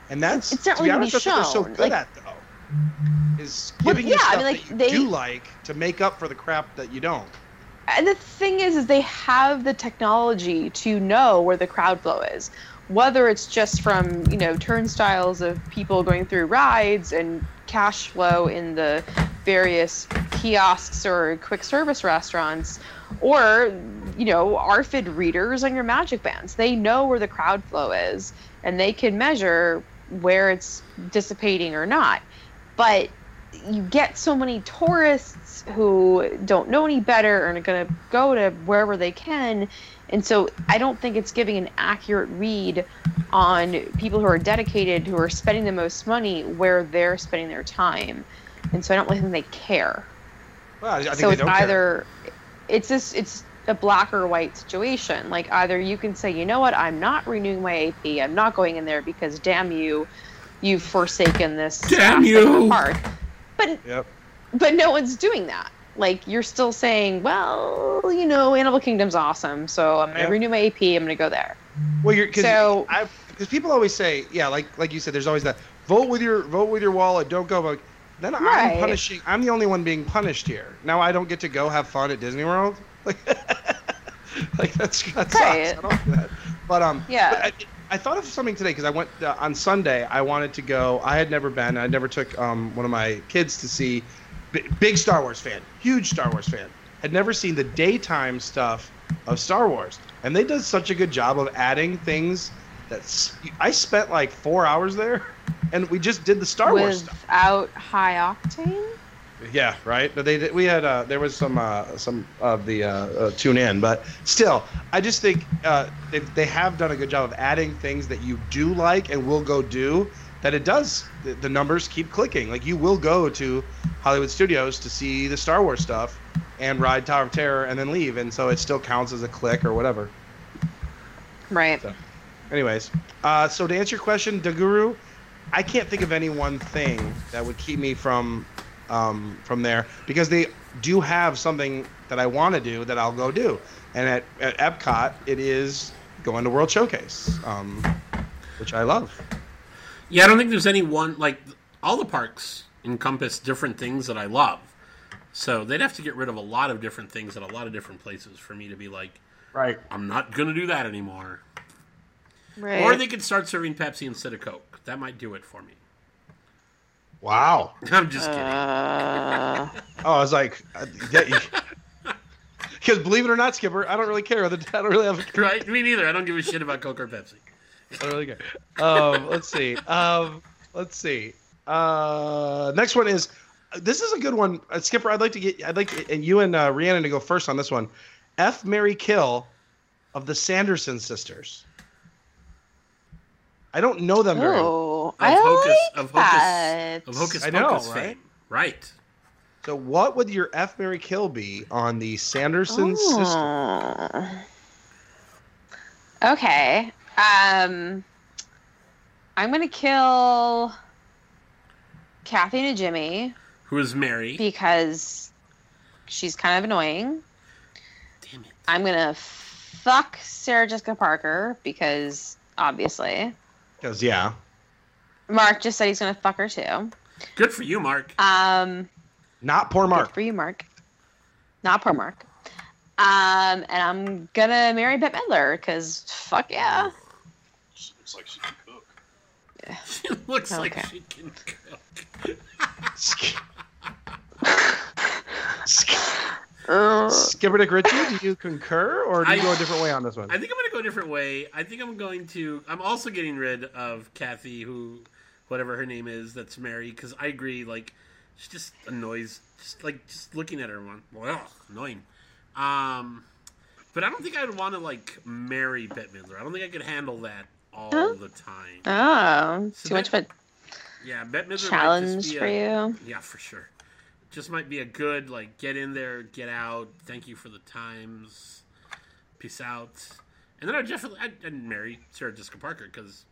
And that's It's not to be really honest, gonna be they're so shown. good Like- at though. Is giving you yeah, I stuff mean, like, that you they- do like to make up for the crap that you don't. And the thing is, is they have the technology to know where the crowd flow is, whether it's just from you know turnstiles of people going through rides and cash flow in the various kiosks or quick service restaurants, or you know RFID readers on your magic bands. They know where the crowd flow is, and they can measure where it's dissipating or not. But you get so many tourists who don't know any better and are going to go to wherever they can. And so I don't think it's giving an accurate read on people who are dedicated, who are spending the most money, where they're spending their time. And so I don't really think they care. Well, I, I think so they it's don't care. either it's this it's a black or white situation. Like either you can say, you know what, I'm not renewing my AP. I'm not going in there because damn you, you've forsaken this Damn aspect of the you. park. But Yep. But no one's doing that. Like you're still saying, well, you know, Animal Kingdom's awesome, so I'm gonna renew my AP. I'm gonna go there. Well, you're because So- because people always say, yeah, like like you said, there's always that vote with your vote with your wallet, don't go. But then I'm Right. punishing. I'm the only one being punished here. Now I don't get to go have fun at Disney World. Like, like that's that sucks. Right. I don't do that. But um, Yeah. but I, I thought of something today because I went uh, on Sunday. I wanted to go. I had never been. I never took um one of my kids to see. B- Big Star Wars fan, huge Star Wars fan. Had never seen the daytime stuff of Star Wars, and they did such a good job of adding things. That's I spent like four hours there, and we just did the Star Wars stuff. Without high octane. Yeah, right. But they we had uh, there was some uh, some of the uh, uh, tune in, but still, I just think uh, they they have done a good job of adding things that you do like and will go do. That it does the, the numbers keep clicking. Like you will go to Hollywood Studios to see the Star Wars stuff and ride Tower of Terror and then leave, and so it still counts as a click or whatever. Right. So, anyways, uh, so to answer your question, Daguru, I can't think of any one thing that would keep me from um, from there because they do have something that I want to do that I'll go do. And at, at Epcot, it is going to World Showcase, um, which I love. Yeah, I don't think there's any one like all the parks encompass different things that I love. So they'd have to get rid of a lot of different things at a lot of different places for me to be like, Right. I'm not gonna do that anymore. Right. Or they could start serving Pepsi instead of Coke. That might do it for me. Wow. I'm just kidding. Uh, Oh, I was like, because believe it or not, Skipper, I don't really care. I don't really have. right? Me neither. I don't give a shit about Coke or Pepsi. I don't really good. Um, let's see. Um, let's see. Uh, next one is. This is a good one, uh, Skipper. I'd like to get. I'd like to, and you and uh, Rhiannon to go first on this one. F. Mary Kill of the Sanderson sisters. I don't know them very. well. oh, Of I Hocus, like of Hocus, that. of Hocus I know, Pocus right? fame. Right. So, what would your F. Mary Kill be on the Sanderson sisters? Oh. Okay. Um, I'm gonna kill Kathy Najimy Who is Mary? because she's kind of annoying. Damn it. I'm gonna fuck Sarah Jessica Parker because obviously Because yeah, Mark just said he's gonna fuck her too. Good for you, Mark. Um, not poor Good Mark. for you, Mark. Not poor Mark. Um, and I'm gonna marry Bette Midler because fuck yeah. She looks like she can cook. She looks like Okay. she can cook. Uh, Skipper Dick Ritchie, do you concur or do you I- go a different way on this one? I think I'm going to go a different way. I think I'm going to. I'm also getting rid of Kathy, who, whatever her name is, that's Mary, because I agree. Like, she just annoys. Just like just looking at her, one well, annoying. Um, but I don't think I would want to like marry Bette Midler. I don't think I could handle that all Huh? the time. oh, So too much of a Yeah, Bette Midler might just challenge be for a- you. Yeah, for sure. Just might be a good like get in there, get out. Thank you for the times. Peace out. And then I'd definitely I'd, I'd marry Sarah Jessica Parker because,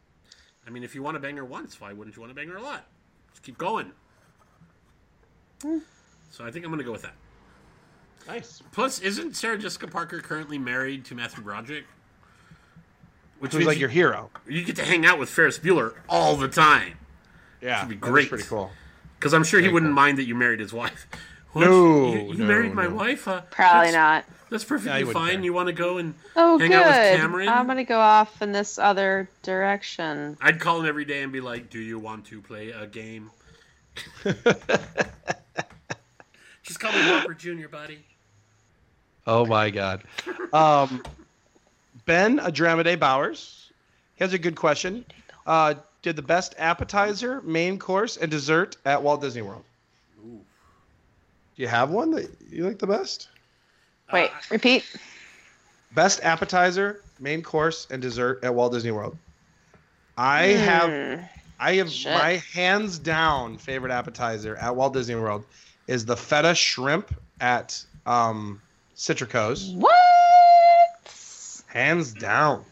I mean, if you want to bang her once, why wouldn't you want to bang her a lot? Just keep going. Hmm. So I think I'm gonna go with that. nice. Plus, isn't Sarah Jessica Parker currently married to Matthew Broderick? Which Who's like you, your hero? you get to hang out with Ferris Bueller all the time. Yeah, would be great. pretty cool. Because I'm sure he wouldn't cool. mind that you married his wife. What? No, you, you no, married my no. wife. Uh, Probably that's, not. That's perfectly he wouldn't fine. care. You want to go and Oh, hang good. out with Cameron? I'm gonna go off in this other direction. I'd call him every day and be like, "Do you want to play a game?" Just call me Whopper Junior, buddy. Oh my god. Um, ben Adramide Bowers. He has a good question. Uh, did the best appetizer, main course, and dessert at Walt Disney World? Ooh. Do you have one that you like the best? Wait, Uh, repeat. Best appetizer, main course, and dessert at Walt Disney World. I have Hmm. I have Shit. my hands down favorite appetizer at Walt Disney World is the feta shrimp at um, Citricos. What? Hands down,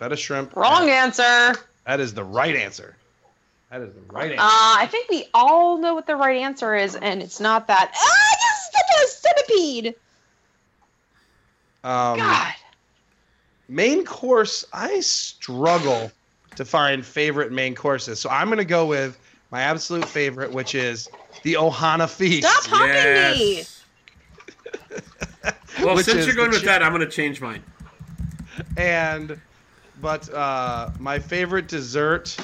feta shrimp. Wrong answer. That is the right answer. That is the right answer. Uh, I think we all know what the right answer is, and it's not that. Ah, just such a centipede. Um, God. main course, I struggle to find favorite main courses, so I'm gonna go with my absolute favorite, which is the Ohana Feast. Stop humping me. Well, Which since you're going with chi- that, I'm going to change mine. And but uh my favorite dessert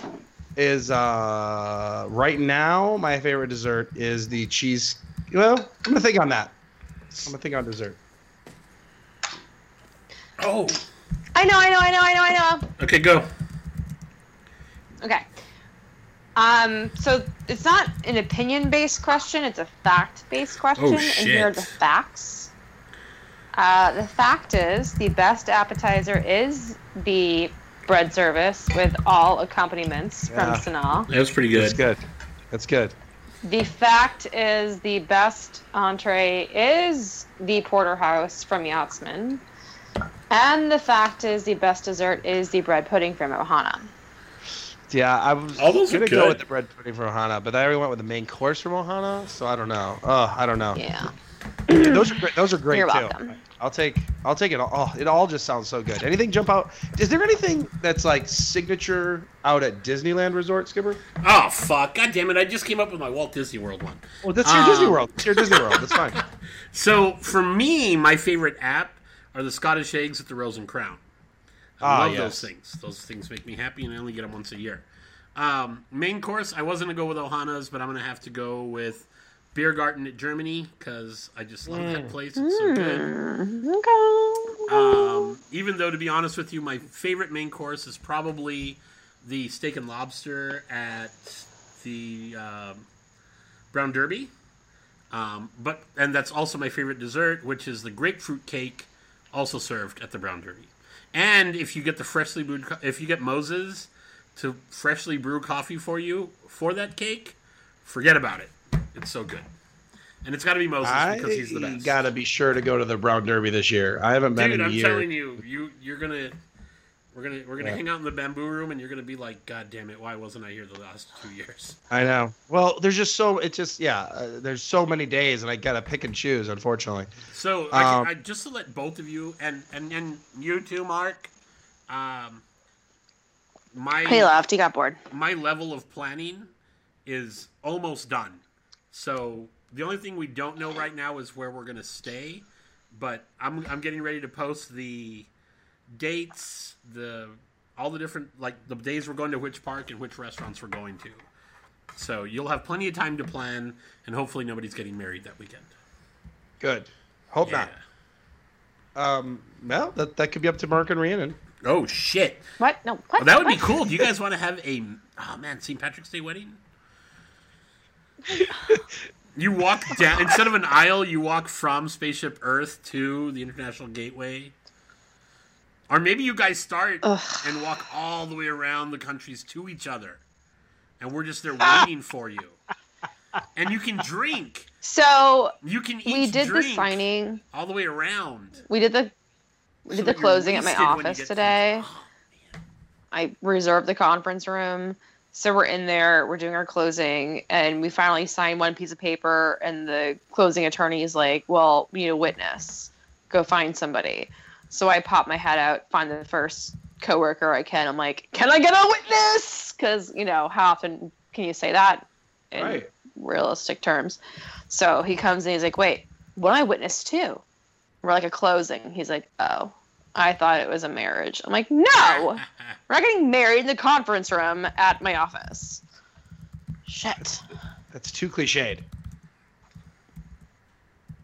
is uh right now my favorite dessert is the cheese well i'm gonna think on that i'm gonna think on dessert Oh, I know, I know, I know, I know, I know. okay, go. Okay. Um, so it's not an opinion based question, it's a fact based question. Oh, And here are the facts. Uh, the fact is the best appetizer is the bread service with all accompaniments Yeah. from Sanaa. That was pretty good. that's good. good that's good The fact is the best entree is the porterhouse from Yachtsman. And the fact is the best dessert is the bread pudding from Ohana. yeah i was All those gonna go with the bread pudding from ohana but i already went with the main course from ohana so i don't know oh i don't know Yeah. Those are great those are great You're too welcome. i'll take i'll take it all oh, it all just sounds so good anything jump out is there anything that's like signature out at disneyland resort skipper Oh fuck! God damn it! I just came up with my Walt Disney World one. well that's your disney Um, world it's your disney world that's fine So for me, my favorite app are the Scottish eggs at the Rose and Crown. I Ah, love yes. those things. Those things make me happy, and I only get them once a year. Um, main course, I wasn't gonna go with Ohana's, but I'm gonna have to go with Biergarten at Germany because I just love that place. It's so good. Okay. Um, even though, to be honest with you, my favorite main course is probably the steak and lobster at the um, Brown Derby. Um, but and that's also my favorite dessert, which is the grapefruit cake, also served at the Brown Derby. And if you get the freshly brewed, co- if you get Moses to freshly brew coffee for you for that cake, forget about it. It's so good, and it's got to be Moses I because he's the best. gotta be sure to go to the Brown Derby this year. I haven't been Dude, in a I'm year. telling you, you you're gonna we're gonna we're gonna Yeah. hang out in the bamboo room, and you're gonna be like, God damn it, why wasn't I here the last two years? I know. Well, there's just so it's just yeah. Uh, there's so many days, and I gotta pick and choose. Unfortunately. So I, Um, can, I just to let both of you and and and you too, Mark. Um, my He left. He got bored. my level of planning is almost done. So the only thing we don't know right now is where we're gonna stay, but I'm I'm getting ready to post the dates, the all the different like the days we're going to which park and which restaurants we're going to. So you'll have plenty of time to plan, and hopefully nobody's getting married that weekend. Good. Hope Yeah. not. Um. Well, that that could be up to Mark and Rhiannon. Oh shit! What? No. What? Oh, that would be cool. Do you guys want to have a oh man St. Patrick's Day wedding? You walk down instead of an aisle, you walk from Spaceship Earth to the International Gateway. Or maybe you guys start and walk all the way around the countries to each other. And we're just there waiting for you. And you can drink. So You can we did the signing. all the way around. We did the we So did the closing at my wasted when you office today. Oh, I reserved the conference room. So we're in there, we're doing our closing, and we finally sign one piece of paper, and the closing attorney is like, Well, you need a witness. Go find somebody. So I pop my head out, find the first coworker I can. I'm like, Can I get a witness? Because, you know, how often can you say that in Right. realistic terms? So he comes and he's like, Wait, what I witness to? We're like a closing. He's like, Oh, I thought it was a marriage. I'm like, No, we're not getting married in the conference room at my office. Shit. That's too cliched.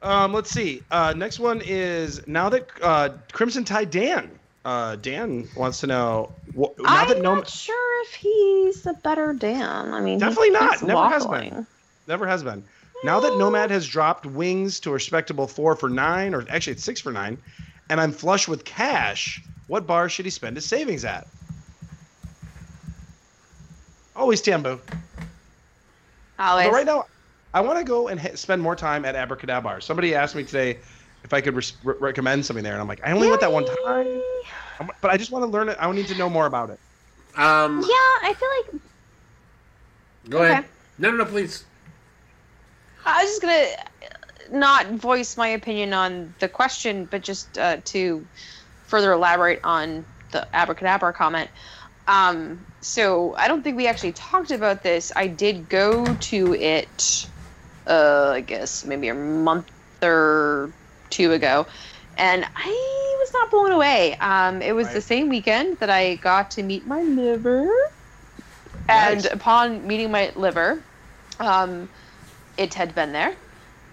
Um, let's see. Uh, next one is now that uh, Crimson Tide Dan. Uh, Dan wants to know wh- now I'm that no not sure if he's a better Dan. I mean, he Definitely not. keeps Never has been. never has been. Now that Nomad has dropped wings to a respectable four for nine, or actually it's six for nine, and I'm flush with cash, what bar should he spend his savings at? Always Tambu. Always. But right now, I want to go and ha- spend more time at Abracadabar. Somebody asked me today if I could res- re- recommend something there, and I'm like, I only went that one time, I'm- but I just want to learn it. I need to know more about it. Um, Yeah, I feel like go ahead. No, no, no, please. I was just gonna not voice my opinion on the question, but just uh, to further elaborate on the Abracadabar comment. Um, so I don't think we actually talked about this. I did go to it, uh, I guess maybe a month or two ago, and I was not blown away. Um, it was the same weekend that I got to meet my liver, and upon meeting my liver, um, it had been there,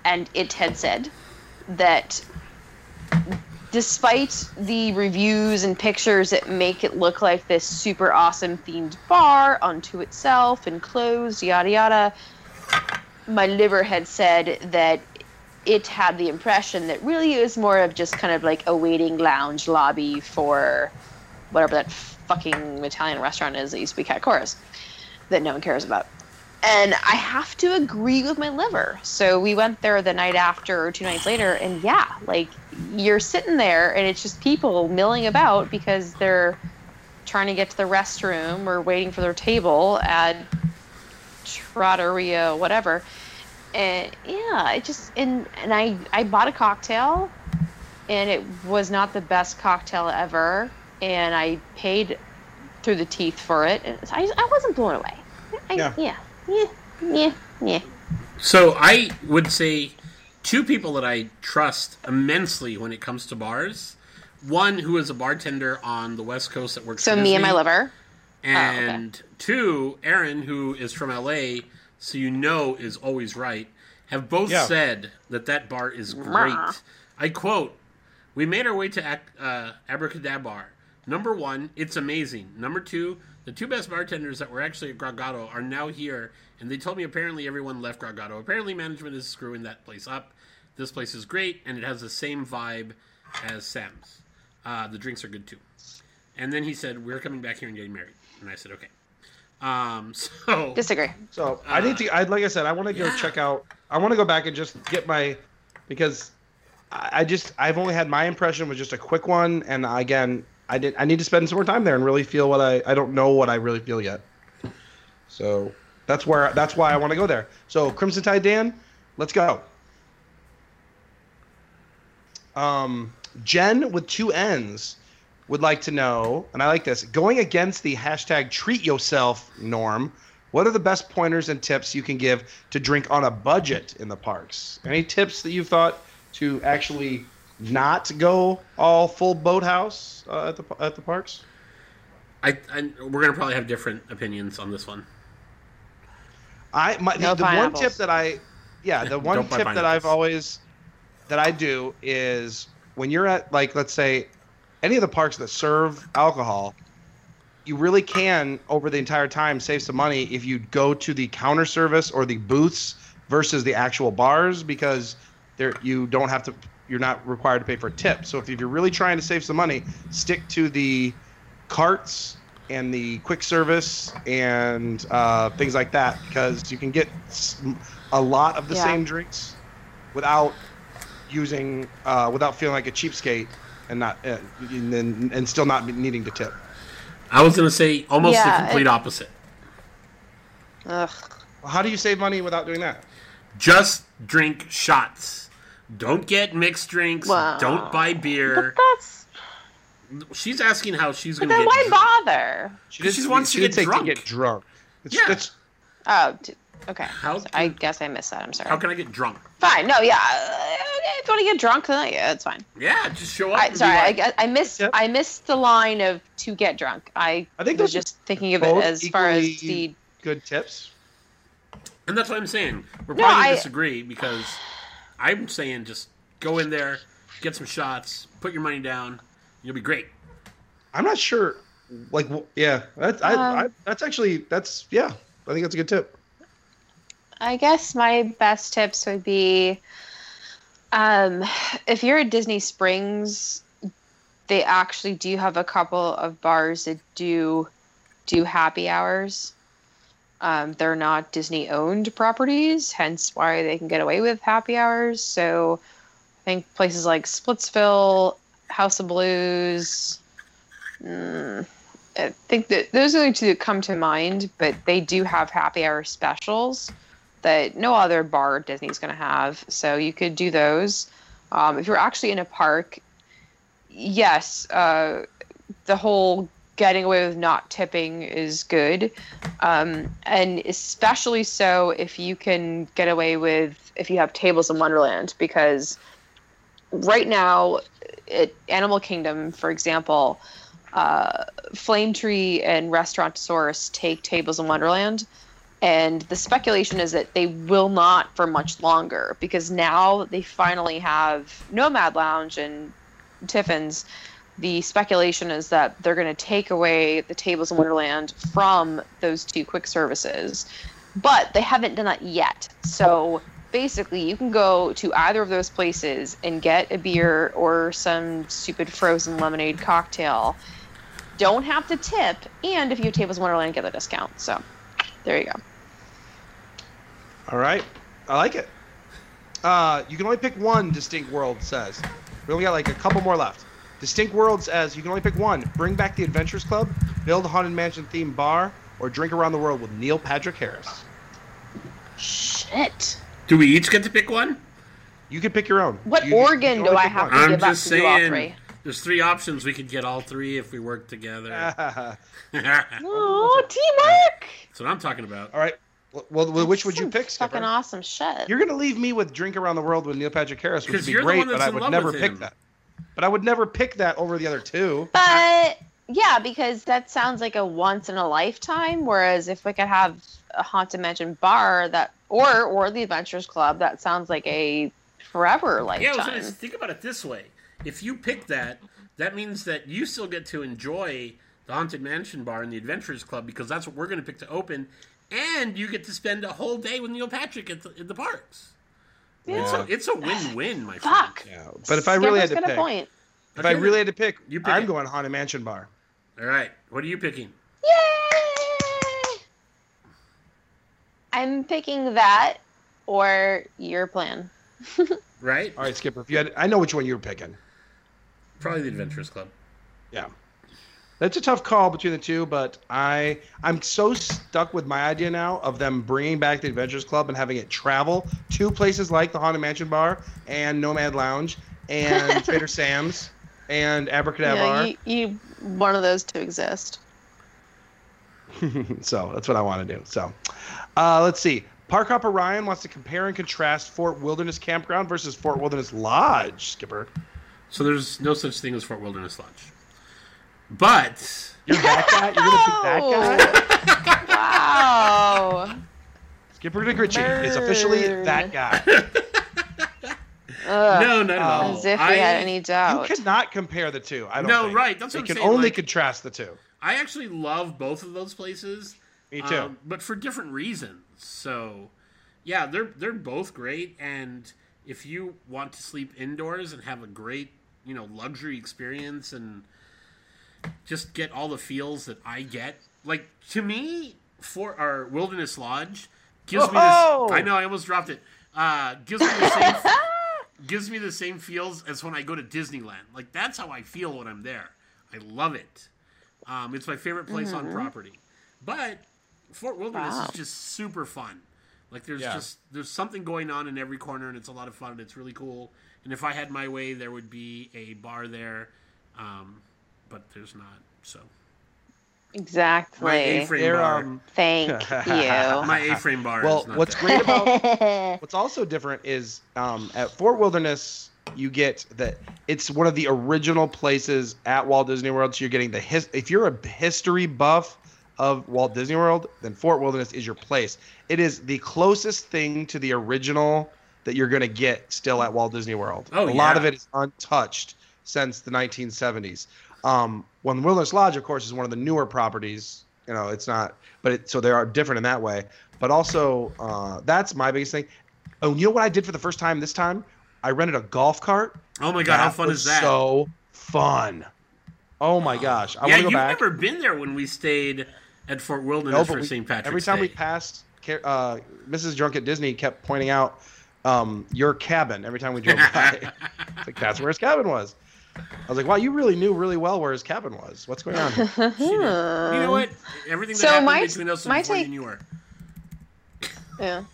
and it had said that despite the reviews and pictures that make it look like this super awesome themed bar unto itself and closed, yada yada, my liver had said that it had the impression that really it was more of just kind of like a waiting lounge lobby for whatever that fucking Italian restaurant is that used to be Cat Cora's that no one cares about. And I have to agree with my liver. So we went there the night after or two nights later, and yeah, like you're sitting there and it's just people milling about because they're trying to get to the restroom or waiting for their table at Trattoria, whatever. And yeah, it just and and I I bought a cocktail, and it was not the best cocktail ever, and I paid through the teeth for it. And I I wasn't blown away. I, Yeah. yeah, yeah, yeah, yeah. So I would say two people that I trust immensely when it comes to bars. One who is a bartender on the West Coast that works. So for me and my Disney, liver. And two, Aaron, who is from LA, so you know is always right, have both Yeah. said that that bar is great. I quote, We made our way to Ac- uh, Abracadabar. Number one, it's amazing. Number two, the two best bartenders that were actually at Grog Grotto are now here, and they told me apparently everyone left Grog Grotto. Apparently, management is screwing that place up. This place is great, and it has the same vibe as Sam's. Uh, the drinks are good too. And then he said, "We're coming back here and getting married." And I said, "Okay." Um, so Disagree. So I need to. I like I said, I want to go Yeah. check out. I want to go back and just get my because I, I just I've only had my impression was just a quick one, and again, I did. I need to spend some more time there and really feel what I. I don't know what I really feel yet. So that's where. That's why I want to go there. So Crimson Tide Dan, let's go. Um, Jen with two N's would like to know, and I like this, going against the hashtag treat yourself norm, what are the best pointers and tips you can give to drink on a budget in the parks? Any tips that you've thought to actually not go all full boathouse uh, at the at the parks? I, I we're gonna probably have different opinions on this one. I my, No the, the one tip that I yeah the one Don't tip that I've always that I do is when you're at like let's say any of the parks that serve alcohol, you really can over the entire time save some money if you go to the counter service or the booths versus the actual bars because there you don't have to you're not required to pay for a tip. So if you're really trying to save some money, stick to the carts and the quick service and uh, things like that because you can get a lot of the Yeah. same drinks without using uh, without feeling like a cheapskate and not uh, and, then- and still not needing to tip. I was gonna say almost Yeah, the complete it- opposite. Ugh. How do you save money without doing that? Just drink shots. Don't get mixed drinks. Wow. Don't buy beer. But that's. She's asking how she's But gonna then get. why dr- bother? She Because she wants to didn't get drunk. to get drunk. It's, Yeah. it's, Oh, d- okay. How So I guess I missed that. I'm sorry. How can I get drunk? Fine. No, yeah. uh, If you want to get drunk, then yeah, it's fine. Yeah, just show up. I, sorry, like, I, I missed. Yep. I missed the line of to get drunk. I, I think was just thinking of it as far as the. good tips. and that's what I'm saying. We're No, probably I- disagree because I'm saying just go in there, get some shots, put your money down, you'll be great. I'm not sure. Like, w- yeah, that's I, Um, I, that's actually that's yeah. I think that's a good tip. I guess my best tips would be, um, if you're at Disney Springs, they actually do have a couple of bars that do do happy hours. Um, they're not Disney owned properties, hence why they can get away with happy hours. So I think places like Splitsville, House of Blues, mm, I think that those are the two that come to mind, but they do have happy hour specials that no other bar Disney's going to have. So you could do those. Um, if you're actually in a park, yes, uh, the whole getting away with not tipping is good. Um, and especially so if you can get away with, if you have tables in Wonderland, because right now at Animal Kingdom, for example, uh, Flame Tree and Restaurantosaurus take tables in Wonderland. And the speculation is that they will not for much longer because now they finally have Nomad Lounge and Tiffin's. The speculation is that they're going to take away the tables in Wonderland from those two quick services, but they haven't done that yet. So basically, you can go to either of those places and get a beer or some stupid frozen lemonade cocktail. Don't have to tip, and if you have tables in Wonderland, get a discount. So there you go. All right, I like it. Uh, you can only pick one. Distinct World says. We only got like a couple more left. Distinct worlds as you can only pick one. Bring back the Adventurers Club, build a Haunted Mansion themed bar, or drink around the world with Neil Patrick Harris. Shit. Do we each get to pick one? You can pick your own. What You- you organ can do I have one. to I'm give up just to do all saying. three? There's three options. We could get all three if we work together. That's Oh, teamwork! That's what I'm talking about. All right. Well, well which would you pick, Skipper? Fucking awesome shit. You're gonna leave me with Drink Around the World with Neil Patrick Harris, which would be great, but I would never pick that. But I would never pick that over the other two. But Yeah, because that sounds like a once in a lifetime. Whereas if we could have a haunted mansion bar that, or or the Adventurers Club, that sounds like a forever Yeah, I was lifetime. gonna think about it this way. If you pick that, that means that you still get to enjoy the Haunted Mansion Bar and the Adventurers Club because that's what we're going to pick to open, and you get to spend a whole day with Neil Patrick at the, at the parks. It's, a, it's a win-win, my friend. Fuck. Yeah, but if I really had to pick, point. if I really had to pick, you pick I'm it. going Haunted Mansion Bar. All right, what are you picking? Yay! I'm picking that or your plan. Right? All right, Skipper. If you had, I know which one you were picking. Probably the Adventurers Club. Yeah. That's a tough call between the two, but I I'm so stuck with my idea now of them bringing back the Adventurers Club and having it travel to places like the Haunted Mansion Bar and Nomad Lounge and Trader Sam's and Abracadabar. Yeah, you, you one of those to exist. so that's what I want to do. So uh, let's see. Park Hopper Ryan wants to compare and contrast Fort Wilderness Campground versus Fort Wilderness Lodge. Skipper, So there's no such thing as Fort Wilderness Lodge. But you're that guy. You're gonna pick that guy. Wow. Skipper Dick Ritchie is officially that guy. Ugh, no, not at all. As if we I- had any doubt. You cannot compare the two. I don't know. No, think. right, that's They what I'm can saying, only like- contrast the two. I actually love both of those places. Me too. um, but for different reasons. So, yeah, they're they're both great. And if you want to sleep indoors and have a great, you know, luxury experience and just get all the feels that I get, like to me, for our Wilderness Lodge gives me this. I know I almost dropped it. Uh, gives me the same. gives me the same feels as when I go to Disneyland. Like that's how I feel when I'm there. I love it. Um, it's my favorite place on property. But Fort Wilderness Wow. is just super fun. Like there's Yeah. just there's something going on in every corner, and it's a lot of fun. and It's really cool. And if I had my way, there would be a bar there, um, but there's not. So exactly. my Exactly. A-frame They're, bar, um, Thank you. my A-frame bar. well, is not what's there. great about what's also different is um, at Fort Wilderness, you get that it's one of the original places at Walt Disney World. So you're getting the his. If you're a history buff of Walt Disney World, then Fort Wilderness is your place. It is the closest thing to the original that you're going to get still at Walt Disney World. Oh, a lot of it is untouched since the 1970s. Um, when Wilderness Lodge, of course, is one of the newer properties. You know, it's not, but it, so they are different in that way. But also, uh, that's my biggest thing. Oh, you know what I did for the first time this time? I rented a golf cart. Oh my god, how fun is that? So fun. Oh my gosh! I yeah, want to go you've never been there when we stayed at Fort No, Wilderness but for we- St. Patrick's every time Day. we passed, uh, Mrs. Drunk at Disney kept pointing out um, your cabin every time we drove by. It's like that's where his cabin was. I was like, wow, you really knew really well where his cabin was. What's going on? you know what? Everything that So happened my- between us was my before take- you knew her. Yeah.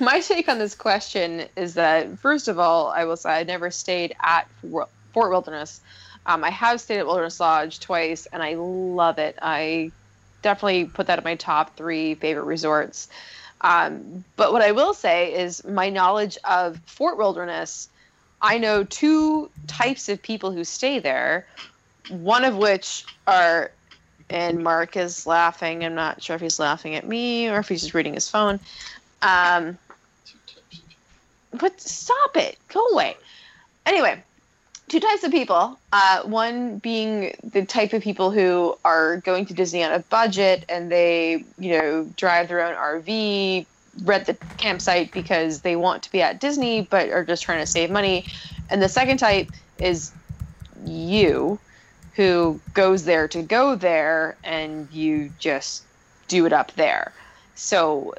My take on this question is that, first of all, I will say I never stayed at Fort Wilderness. Um, I have stayed at Wilderness Lodge twice, and I love it. I definitely put that in my top three favorite resorts. Um, but what I will say is my knowledge of Fort Wilderness, I know two types of people who stay there, one of which are, and Mark is laughing. I'm not sure if he's laughing at me or if he's just reading his phone. Um, but stop it. Go away. Anyway, two types of people. Uh, one being the type of people who are going to Disney on a budget and they, you know, drive their own RV, rent the campsite because they want to be at Disney but are just trying to save money. And the second type is you who goes there to go there and you just do it up there. So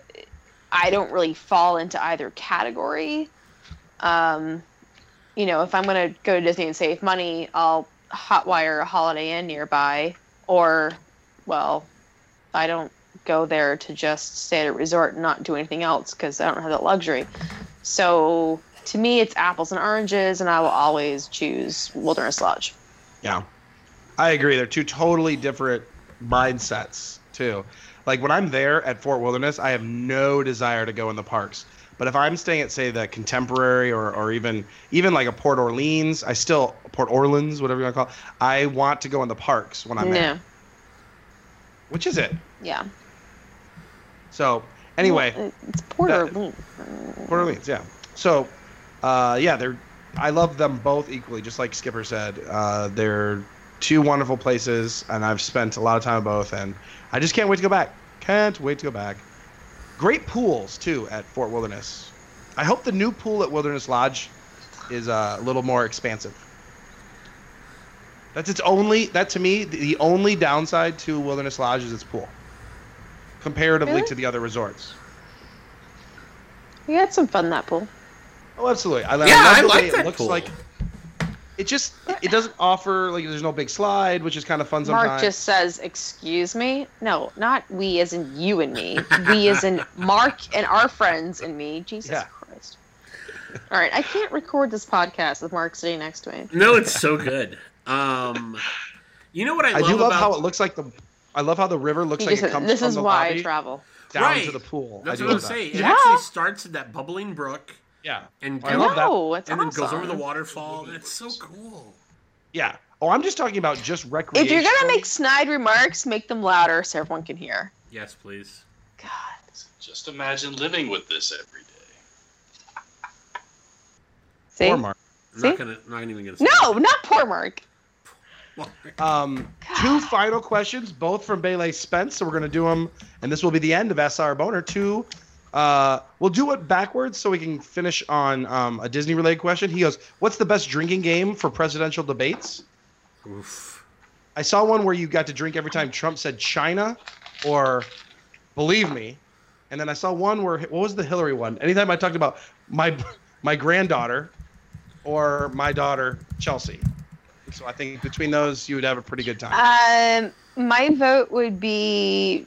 I don't really fall into either category. Um, you know, if I'm going to go to Disney and save money, I'll hotwire a Holiday Inn nearby, or, well, I don't go there to just stay at a resort and not do anything else because I don't have that luxury. So to me, it's apples and oranges, and I will always choose Wilderness Lodge. Yeah, I agree. They're two totally different mindsets too. Like when I'm there at Fort Wilderness, I have no desire to go in the parks. But if I'm staying at say the Contemporary or, or even even like a Port Orleans, I still Port Orleans, whatever you want to call it. I want to go in the parks when I'm there. No. Which is it? Yeah. So anyway, Well, it's Port Orleans. Port Orleans, yeah. So, uh, yeah, they're. I love them both equally, just like Skipper said. Uh, they're two wonderful places, and I've spent a lot of time both, and I just can't wait to go back. Can't wait to go back. Great pools too at Fort Wilderness. I hope the new pool at Wilderness Lodge is uh, a little more expansive. That's its only. That to me, the only downside to Wilderness Lodge is its pool, comparatively Really? to the other resorts. We had some fun that pool. Oh, absolutely. I, Yeah, love I the like way that it looks pool. like. It just it doesn't offer like there's no big slide, which is kind of fun sometimes. Mark just says, "Excuse me." No, not we as in you and me. We as in Mark and our friends and me. Jesus Yeah. Christ. All right, I can't record this podcast with Mark sitting next to me. No, it's so good. Um, you know what I, I love do love about how it looks like the. I love how the river looks He like just it said, comes this from is the why lobby I travel. down Right. to the pool. That's I what do I'm love that. saying. It Yeah. actually starts at that bubbling brook Yeah. and oh, I goes- love that. No, it's and then goes over the waterfall. That's so cool. Yeah. Oh, I'm just talking about just recreation. If you're gonna make snide remarks, make them louder so everyone can hear. Yes, please. God. Just imagine living with this every day. See? Poor Mark. I'm See? not gonna. Not even gonna. Say No, not poor Mark. Mark. Um, two final questions, both from Bailey Spence. So we're gonna do them, and this will be the end of SR Boner. Two. Uh, we'll do it backwards so we can finish on um, a Disney related question. He goes, "What's the best drinking game for presidential debates?" Oof. I saw one where you got to drink every time Trump said China or believe me. And then I saw one where what was the Hillary one? Anytime I talked about my my granddaughter or my daughter Chelsea. So I think between those you would have a pretty good time. Um, my vote would be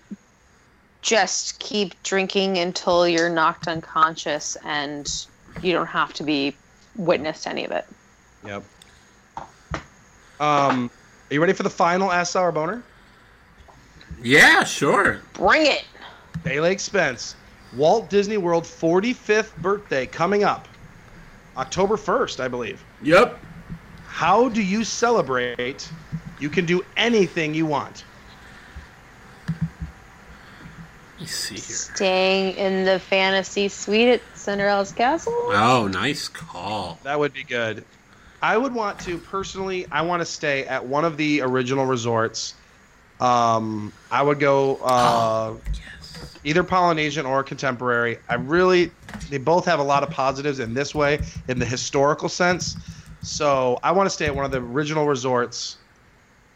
just keep drinking until you're knocked unconscious and you don't have to be witness to any of it. Yep. Um, are you ready for the final SR boner? Yeah, sure. Bring it. Bay Lake Spence, Walt Disney World 45th birthday coming up, October 1st, I believe. Yep. How do you celebrate? You can do anything you want. Let me see here. Staying in the fantasy suite at Cinderella's castle. Oh, nice call. That would be good. I would want to personally. I want to stay at one of the original resorts. Um, I would go uh, Yes. either Polynesian or Contemporary. I really, they both have a lot of positives in this way, in the historical sense. So I want to stay at one of the original resorts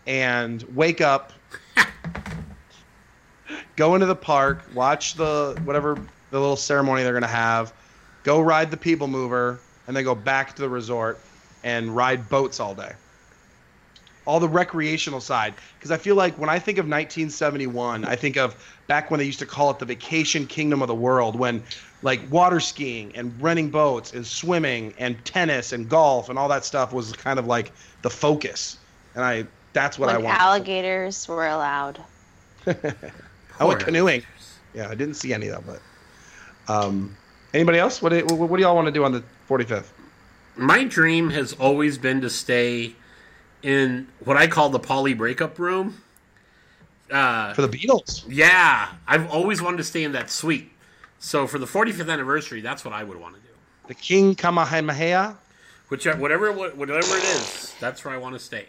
and wake up, go into the park, watch the whatever the little ceremony they're gonna have, go ride the People Mover, and then go back to the resort and ride boats all day. All the recreational side, because I feel like when I think of 1971, I think of back when they used to call it the vacation kingdom of the world, when like water skiing and renting boats and swimming and tennis and golf and all that stuff was kind of like the focus. And I that's what I when alligators were allowed. I went canoeing. Yeah, I didn't see any though, but um, anybody else? What do, what do y'all want to do on the 45th? My dream has always been to stay in what I call the poly breakup room. Uh, For the Beatles. yeah, I've always wanted to stay in that suite. So for the 45th anniversary, that's what I would want to do. The King Kamehameha. Whichever, whatever, whatever it is, that's where I want to stay.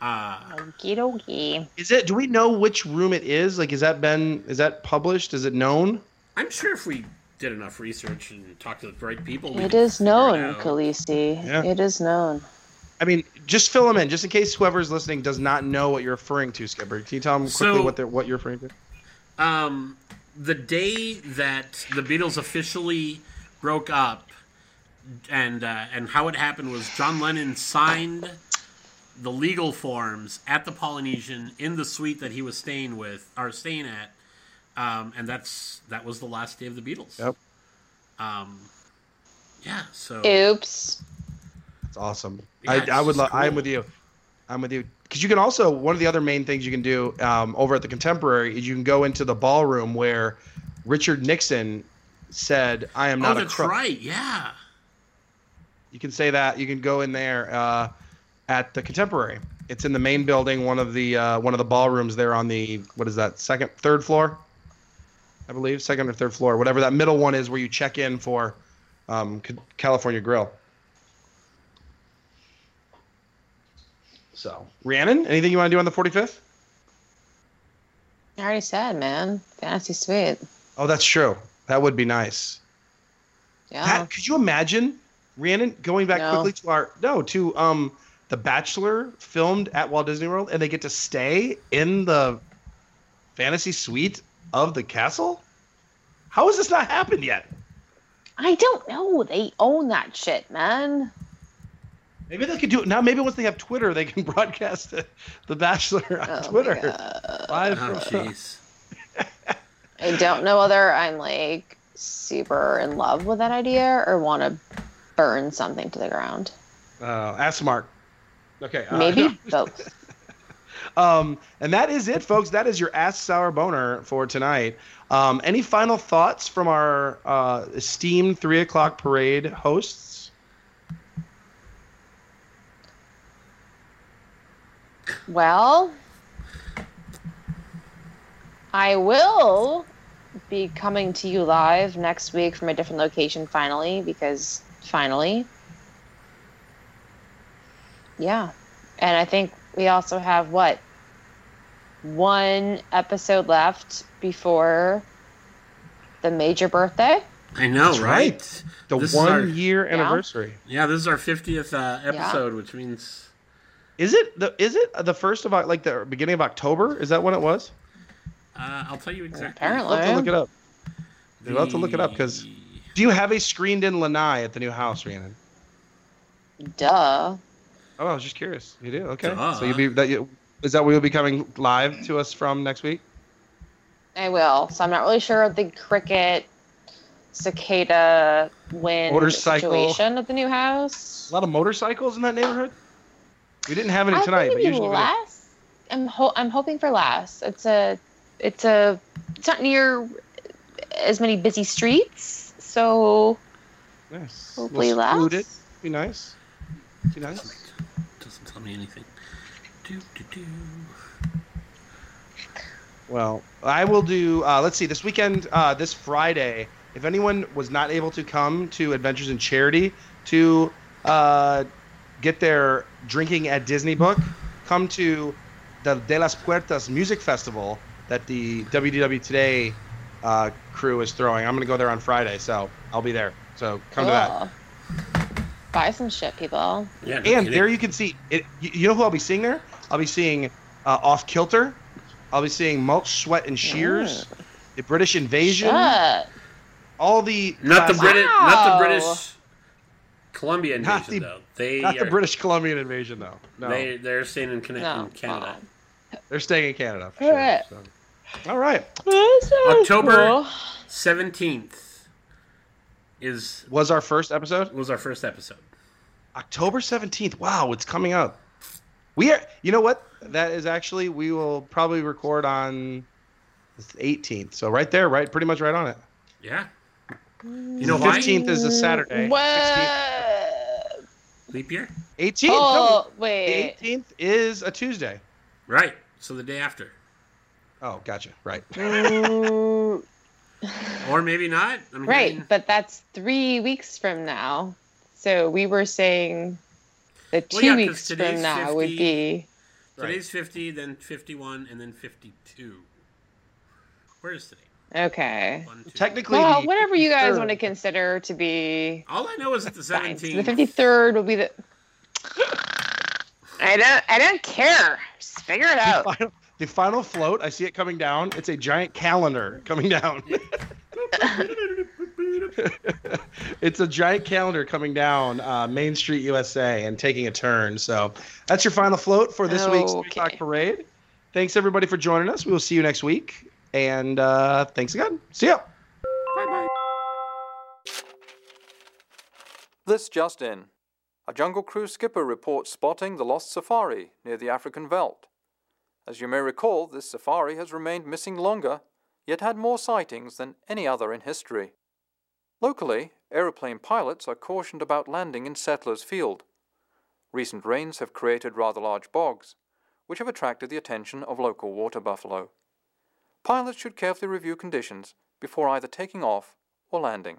Uh, Okie dokie. Is it? Do we know which room it is? Like, is that been? Is that published? Is it known? I'm sure if we did enough research and talked to the right people, we It could is figure known, out. Khaleesi. Yeah. It is known. I mean, just fill them in, just in case whoever's listening does not know what you're referring to, Skipper. Can you tell them quickly So- what they're, what you're referring to? Um, the day that the Beatles officially broke up, and uh, and how it happened was John Lennon signed the legal forms at the Polynesian in the suite that he was staying with or staying at, um, and that's that was the last day of the Beatles. Yep. Um, yeah. So Oops. It's awesome. Yeah, I, it's I would. Lo- just I'm with you. I'm with you. Because you can also one of the other main things you can do um, over at the Contemporary is you can go into the ballroom where Richard Nixon said, "I am Oh, not a that's crook." right. Yeah. You can say that. You can go in there uh, at the Contemporary. It's in the main building, one of the uh, one of the ballrooms there on the what is that second, third floor, I believe, second or third floor, whatever that middle one is where you check in for um, California Grill. So, Rhiannon, anything you want to do on the 45th? I already said, man. Fantasy Suite. Oh, that's true. That would be nice. Yeah. Could you imagine Rhiannon going back No. quickly to our no to um The Bachelor filmed at Walt Disney World and they get to stay in the fantasy suite of the castle? How has this not happened yet? I don't know. They own that shit, man. Maybe they could do it now. Maybe once they have Twitter, they can broadcast the, the Bachelor on Oh my Twitter. God. Live Oh, jeez. I don't know whether I'm like super in love with that idea or want to burn something to the ground. Uh, ask Mark. Okay. uh, Maybe both. Um, and that is it, folks. That is your Ask Sour Boner for tonight. Um, any final thoughts from our uh, esteemed three o'clock parade hosts? Well, I will be coming to you live next week from a different location finally because finally. Yeah. And I think we also have what? One episode left before the major birthday? I know, That's right? right. The This one our- year anniversary. Yeah, this is our 50th uh, episode, which means Is it the is it the first of like the beginning of October? Is that when it was? uh, I'll tell you exactly. I'll Apparently. have to look it up. We'll have to look it up because do you have a screened in lanai at the new house, Rhiannon? Duh. Oh, I was just curious. You do? Okay. Duh. So you'll be that you is that where you'll be coming live to us from next week? I will. So I'm not really sure of the cricket cicada wind Motorcycle. situation at the new house. A lot of motorcycles in that neighborhood. We didn't have any I tonight, think but maybe usually we do. less. I'm ho- I'm hoping for less. It's a it's a it's not near as many busy streets, so Nice. hopefully Little less. secluded. Be nice. Be nice. Doesn't tell me anything. Do, do, do. Well, I will do. Uh, let's see. This weekend, uh, this Friday, if anyone was not able to come to Adventures in Charity to uh, get their drinking at Disney book, come to the De las Puertas Music Festival that the WDW Today uh, crew is throwing. I'm going to go there on Friday, so I'll be there. So come to that. Buy some shit, people. Yeah, no And kidding. there you can see it. You you know who I'll be seeing there? I'll be seeing uh, Off Kilter. I'll be seeing Mulch, Sweat, and Shears. The British Invasion. Shut. All the not the classic- British, not the British Columbia Not invasion the- though. They Not the British Columbian invasion, though. No, They they're staying in, Cana- No. in Canada. they're staying in Canada. For All sure, right. so. All right. October seventeenth is Was our first episode was our first episode. October seventeenth? Wow, it's coming up. We are. You know what? That is actually we will probably record on the eighteenth. So right there, right, pretty much right on it. Yeah. You know why? Fifteenth is a Saturday. What? Leap year. Eighteenth. Oh, The wait. 18th is a Tuesday. Right. So the day after, Oh, gotcha. Right. Mm, or maybe not. I'm right, hearing- but that's three weeks from now. So we were saying the two Well, yeah, 'cause weeks today's from now would be. Today's fifty, then fifty-one, and then fifty-two. Where is today? Okay. One, two. Technically, Well, the whatever you guys 53rd want to consider to be All I know is that the fine. So the fifty third will be the. I don't. I don't care. Just figure it the out. final, the final float. I see it coming down. It's a giant calendar coming down. it's a giant calendar coming down uh, Main Street, USA, and taking a turn. So that's your final float for this week's Three Okay. O'clock Parade. Thanks everybody for joining us. We will see you next week, and uh, thanks again. See ya. Bye bye. This just in. A Jungle Cruise skipper reports spotting the lost safari near the African veldt. As you may recall, this safari has remained missing longer, yet had more sightings than any other in history. Locally, aeroplane pilots are cautioned about landing in Settlers Field. Recent rains have created rather large bogs, which have attracted the attention of local water buffalo. Pilots should carefully review conditions before either taking off or landing.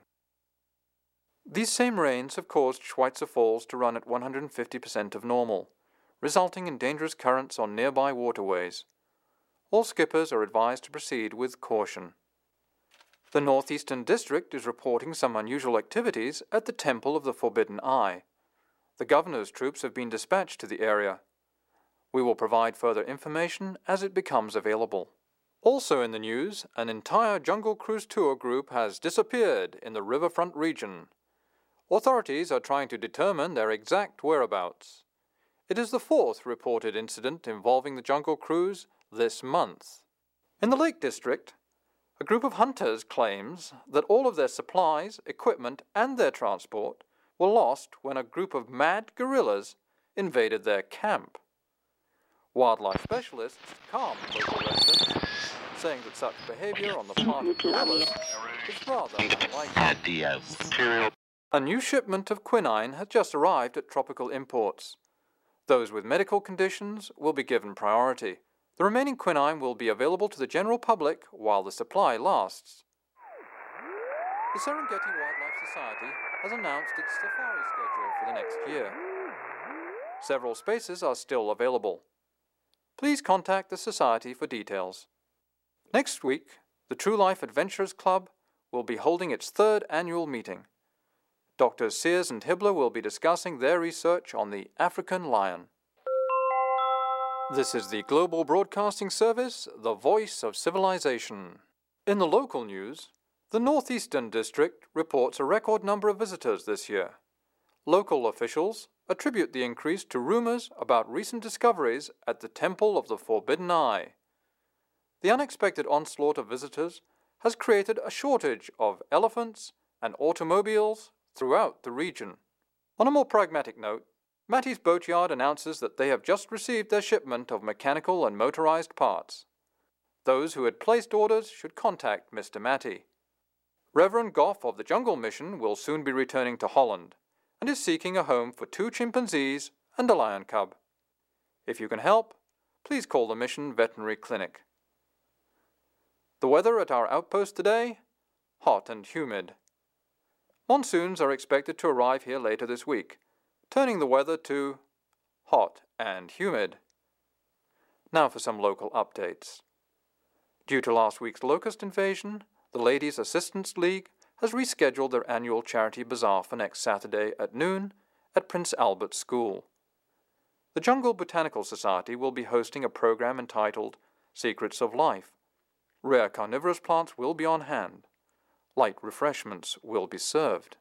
These same rains have caused Schweitzer Falls to run at 150% of normal, resulting in dangerous currents on nearby waterways. All skippers are advised to proceed with caution. The Northeastern District is reporting some unusual activities at the Temple of the Forbidden Eye. The governor's troops have been dispatched to the area. We will provide further information as it becomes available. Also in the news, an entire Jungle Cruise tour group has disappeared in the riverfront region. Authorities are trying to determine their exact whereabouts. It is the fourth reported incident involving the Jungle Cruise this month. In the Lake District, a group of hunters claims that all of their supplies, equipment, and their transport were lost when a group of mad gorillas invaded their camp. Wildlife specialists calmed local residents, saying that such behavior on the part of gorillas is rather unlikely. A new shipment of quinine has just arrived at Tropical Imports. Those with medical conditions will be given priority. The remaining quinine will be available to the general public while the supply lasts. The Serengeti Wildlife Society has announced its safari schedule for the next year. Several spaces are still available. Please contact the Society for details. Next week, the True Life Adventurers Club will be holding its third annual meeting. Doctors Sears and Hibler will be discussing their research on the African lion. This is the Global Broadcasting Service, the voice of civilization. In the local news, the Northeastern District reports a record number of visitors this year. Local officials attribute the increase to rumors about recent discoveries at the Temple of the Forbidden Eye. The unexpected onslaught of visitors has created a shortage of elephants and automobiles throughout the region. On a more pragmatic note, Mattie's Boatyard announces that they have just received their shipment of mechanical and motorized parts. Those who had placed orders should contact Mr. Matty. Reverend Goff of the Jungle Mission will soon be returning to Holland and is seeking a home for two chimpanzees and a lion cub. If you can help, please call the Mission Veterinary Clinic. The weather at our outpost today? Hot and humid. Monsoons are expected to arrive here later this week, turning the weather to hot and humid. Now for some local updates. Due to last week's locust invasion, the Ladies Assistance League has rescheduled their annual charity bazaar for next Saturday at noon at Prince Albert School. The Jungle Botanical Society will be hosting a program entitled Secrets of Life. Rare carnivorous plants will be on hand. Light refreshments will be served.